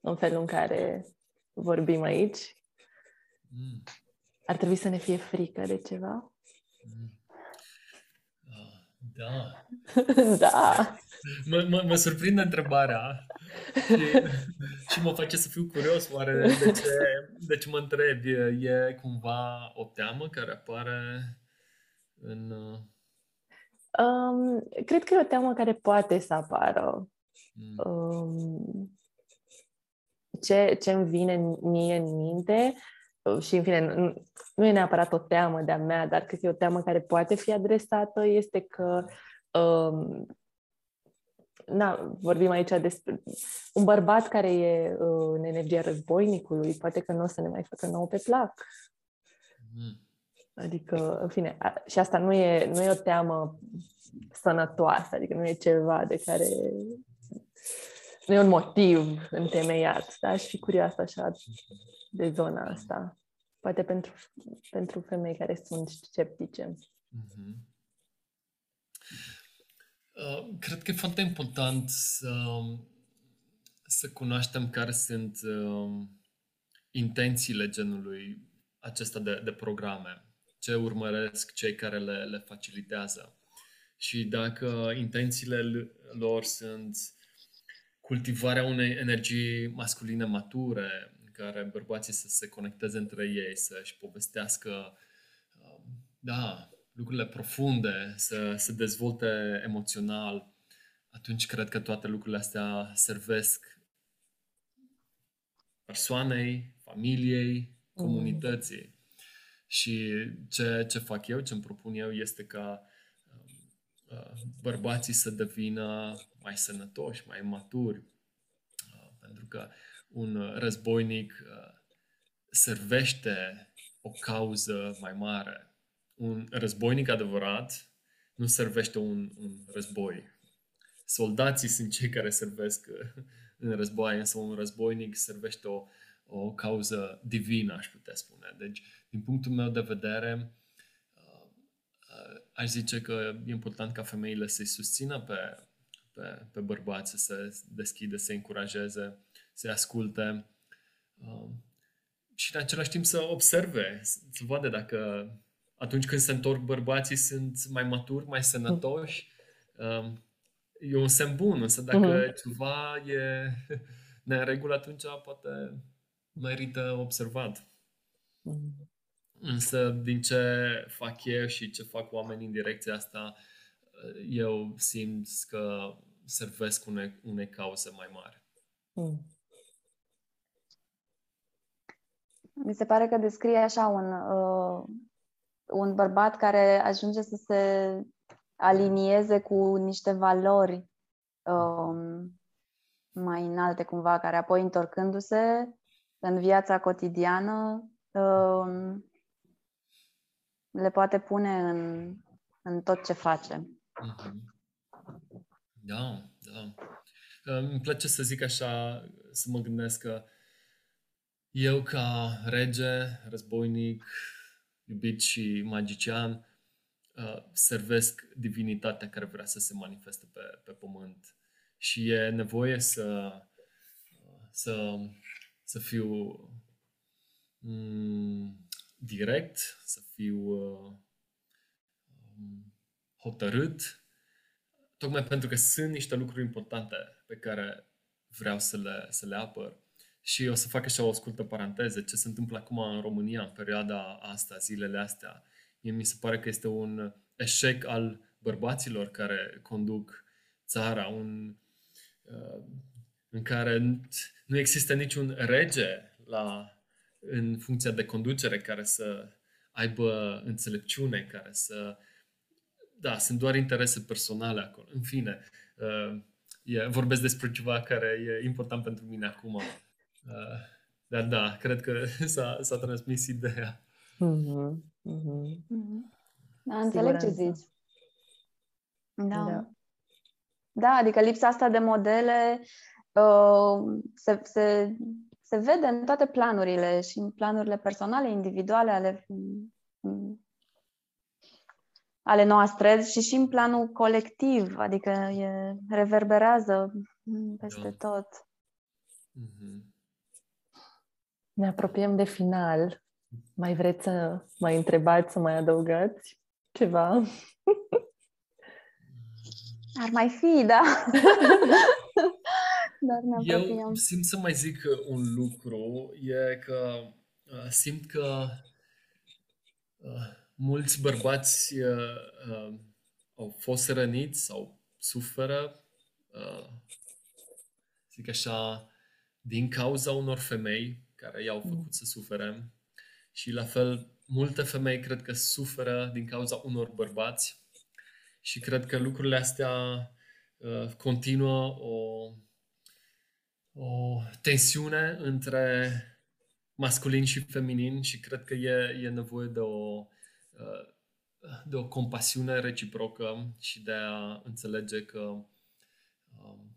A: în felul în care vorbim aici? Mm. Ar trebui să ne fie frică de ceva? Mm.
C: Uh, da. [laughs]
A: da.
C: Mă, mă, mă surprinde întrebarea și, și mă face să fiu curios oare de ce, de ce mă întreb. E, e cumva o teamă care apare în... Uh,
A: um, cred că e o teamă care poate să apară. Mm. Um, ce, ce îmi vine mie în minte uh, și, în fine, nu, nu e neapărat o teamă de-a mea, dar cred că e o teamă care poate fi adresată, este că um, na, vorbim aici despre un bărbat care e uh, în energia războinicului, poate că nu o să ne mai facă nou pe plac. Mm. Adică, în fine, a, și asta nu e, nu e o teamă sănătoasă, adică nu e ceva de care nu e un motiv întemeiat, da? Și fi curioasă așa de zona asta. Poate pentru, pentru femei care sunt sceptice. Mm-hmm.
C: Uh, cred că e foarte important să, să cunoaștem care sunt uh, intențiile genului acesta de, de programe, ce urmăresc cei care le, le facilitează. Și dacă intențiile lor sunt cultivarea unei energii masculine mature, în care bărbații să se conecteze între ei, să-și povestească, uh, da, lucrurile profunde, să se dezvolte emoțional, atunci cred că toate lucrurile astea servesc persoanei, familiei, mm. comunității. Mm. Și ce, ce fac eu, ce îmi propun eu, este ca uh, bărbații să devină mai sănătoși, mai maturi. Uh, pentru că un războinic uh, servește o cauză mai mare un războinic adevărat nu servește un, un război. Soldații sunt cei care servesc uh, în război, însă un războinic servește o, o cauză divină, aș putea spune. Deci, din punctul meu de vedere, uh, uh, aș zice că e important ca femeile să-i susțină pe, pe, pe bărbați, să se deschide, să încurajeze, să-i asculte uh, și în același timp să observe, să, să vadă dacă atunci când se întorc bărbații sunt mai maturi, mai sănătoși. Uh, e un semn bun, însă dacă uh-huh. ceva e [laughs] neregul, atunci poate merită observat. Uh-huh. Însă, din ce fac eu și ce fac oamenii în direcția asta, eu simt că servesc unei, unei cauze mai mari. Mm.
B: Mi se pare că descrie așa un, uh, un bărbat care ajunge să se alinieze cu niște valori uh, mai înalte cumva, care apoi întorcându-se în viața cotidiană uh, le poate pune în, în tot ce face.
C: Mhm. Da, da. Îmi place să zic așa, să mă gândesc că eu ca rege, războinic, iubit și magician, uh, servesc divinitatea care vrea să se manifeste pe, pe pământ. Și e nevoie să, să, să fiu mm, direct, să fiu uh, um, hotărât, tocmai pentru că sunt niște lucruri importante pe care vreau să le, să le apăr. Și o să fac așa o scurtă paranteză. Ce se întâmplă acum în România, în perioada asta, zilele astea, mie mi se pare că este un eșec al bărbaților care conduc țara, un, uh, în care nu există niciun rege la, în funcția de conducere care să aibă înțelepciune, care să da, sunt doar interese personale acolo. În fine, uh, e, vorbesc despre ceva care e important pentru mine acum. Uh, dar da, cred că [laughs] s-a, s-a transmis ideea.
B: Mm-hmm. Mm-hmm. Da, înțeleg ce zici. Da. da. Da, adică lipsa asta de modele uh, se, se, se vede în toate planurile și în planurile personale, individuale ale ale noastre și și în planul colectiv, adică e, reverberează peste da. tot. Mm-hmm.
A: Ne apropiem de final. Mai vreți să mai întrebați, să mai adăugați ceva? [laughs]
B: Ar mai fi, da. [laughs] Dar ne
C: Eu simt să mai zic un lucru, e că uh, simt că uh, mulți bărbați uh, uh, au fost răniți sau suferă, uh, zic așa, din cauza unor femei care i-au mm. făcut să sufere. Și la fel, multe femei cred că suferă din cauza unor bărbați și cred că lucrurile astea uh, continuă o, o tensiune între masculin și feminin și cred că e, e nevoie de o Uh, de o compasiune reciprocă și de a înțelege că um,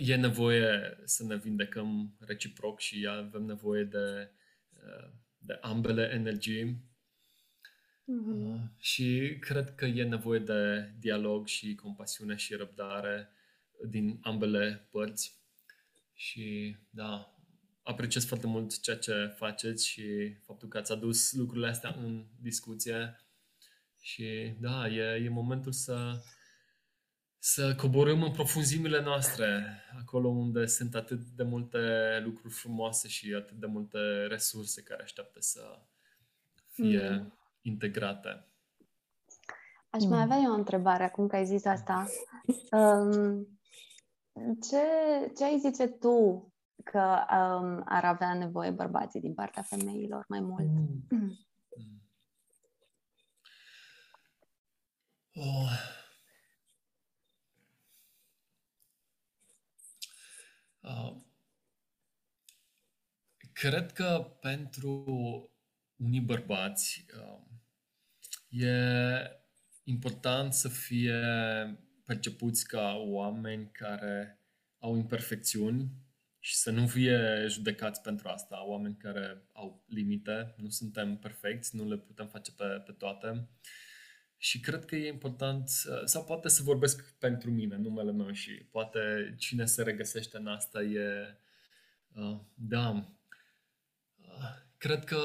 C: e nevoie să ne vindecăm reciproc și avem nevoie de, uh, de ambele energii. Mm-hmm. Și cred că e nevoie de dialog și compasiune și răbdare din ambele părți. Și da, apreciez foarte mult ceea ce faceți și faptul că ați adus lucrurile astea în discuție. Și da, e, e momentul să, să coborâm în profunzimile noastre, acolo unde sunt atât de multe lucruri frumoase și atât de multe resurse care așteaptă să fie mm. integrate.
B: Aș mai avea eu o întrebare acum că ai zis asta. Um, ce, ce ai zice tu că um, ar avea nevoie bărbații din partea femeilor mai mult. Mm. Mm. Oh.
C: Cred că pentru unii bărbați uh, e important să fie percepuți ca oameni care au imperfecțiuni și să nu fie judecați pentru asta oameni care au limite, nu suntem perfecți, nu le putem face pe, pe toate Și cred că e important, sau poate să vorbesc pentru mine, numele meu și poate cine se regăsește în asta e, uh, da, uh, cred că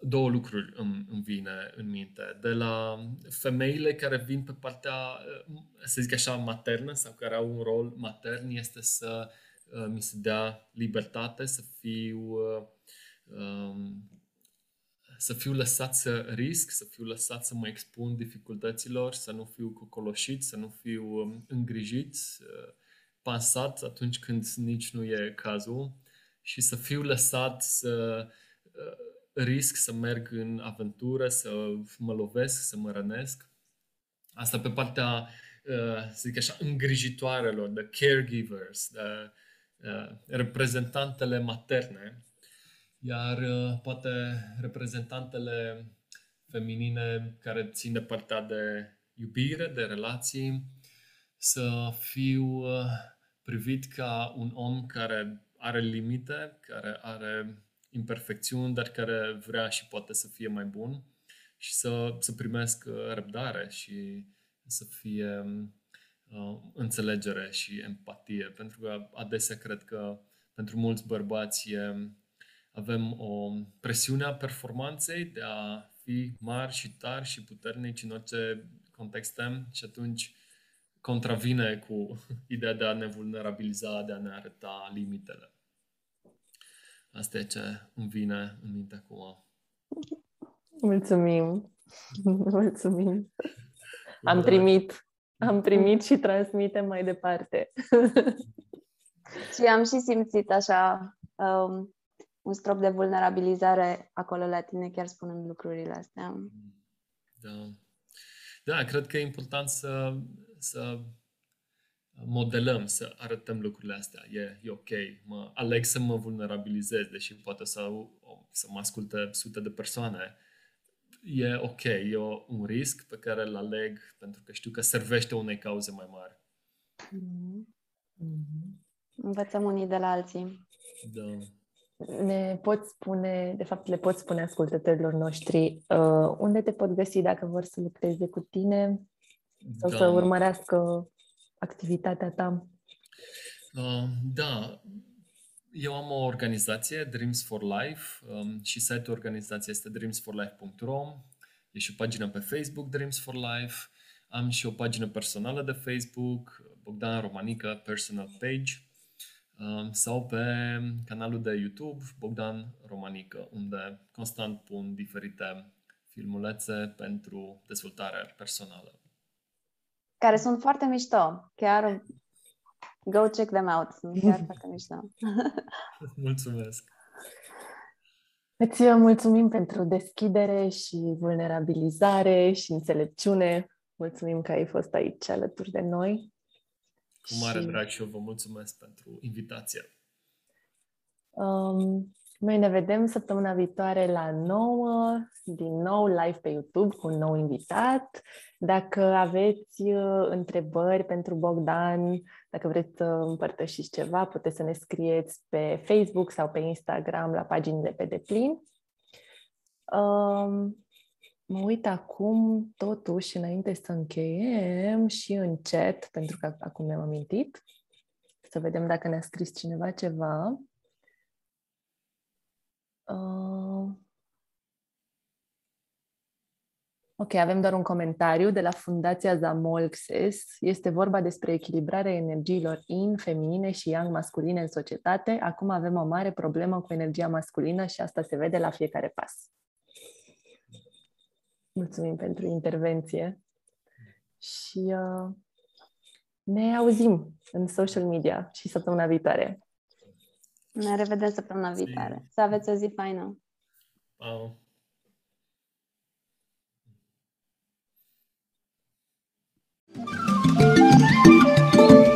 C: două lucruri îmi, îmi vine în minte. De la femeile care vin pe partea, să zic așa, maternă sau care au un rol matern, este să uh, mi se dea libertate, să fiu uh, um, să fiu lăsat să risc, să fiu lăsat să mă expun dificultăților, să nu fiu cocoloșit, să nu fiu um, îngrijit, uh, pansat atunci când nici nu e cazul și să fiu lăsat să risc să merg în aventură, să mă lovesc, să mă rănesc. Asta pe partea, uh, să zic așa, îngrijitoarelor, de caregivers, de uh, reprezentantele materne, iar uh, poate reprezentantele feminine care țin de partea de iubire, de relații, să fiu privit ca un om care are limite, care are imperfecțiuni, dar care vrea și poate să fie mai bun și să, să primesc uh, răbdare și să fie uh, înțelegere și empatie. Pentru că adesea cred că pentru mulți bărbați e, avem o presiune a performanței de a fi mari și tari și puternici în orice contexte și atunci contravine cu [laughs] ideea de a ne vulnerabiliza, de a ne arăta limitele. Asta e ce îmi vine în minte acum.
A: Mulțumim! [laughs] Mulțumim! Am primit, am primit și transmitem mai departe. [laughs]
B: și am și simțit așa um, un strop de vulnerabilizare acolo la tine, chiar spunând lucrurile astea.
C: Da. Da, cred că e important să, să modelăm, să arătăm lucrurile astea. E, e ok. Mă aleg să mă vulnerabilizez, deși poate să, să mă asculte sute de persoane. E ok. E un risc pe care îl aleg pentru că știu că servește unei cauze mai mari.
B: Mm-hmm. Învățăm unii de la alții.
C: Da.
A: Ne poți spune, de fapt le poți spune ascultătorilor noștri uh, unde te pot găsi dacă vor să lucreze cu tine sau da. să urmărească activitatea ta?
C: Uh, da, eu am o organizație, Dreams for Life, um, și site-ul organizației este dreamsforlife.ro. E și o pagină pe Facebook, Dreams for Life. Am și o pagină personală de Facebook, Bogdan Romanica Personal Page, um, sau pe canalul de YouTube, Bogdan Romanica, unde constant pun diferite filmulețe pentru dezvoltare personală
B: care sunt foarte mișto. Chiar go check them out. Sunt chiar [laughs] foarte mișto. [laughs]
C: Mulțumesc!
A: Îți mulțumim pentru deschidere și vulnerabilizare și înțelepciune. Mulțumim că ai fost aici alături de noi.
C: Cu mare și... drag și eu vă mulțumesc pentru invitație.
A: Um, noi ne vedem săptămâna viitoare la 9, din nou live pe YouTube cu un nou invitat. Dacă aveți uh, întrebări pentru Bogdan, dacă vreți să împărtășiți ceva, puteți să ne scrieți pe Facebook sau pe Instagram la paginile pe deplin. Um, mă uit acum, totuși, înainte să încheiem și în chat, pentru că acum mi-am amintit, să vedem dacă ne-a scris cineva ceva. Uh... Ok, avem doar un comentariu de la Fundația Zamolxes. Este vorba despre echilibrarea energiilor in, feminine și yang masculine în societate. Acum avem o mare problemă cu energia masculină și asta se vede la fiecare pas. Mulțumim pentru intervenție și uh, ne auzim în social media și săptămâna viitoare.
B: Ne revedem săptămâna viitoare. Să aveți o zi faină!
C: Wow. Thank you.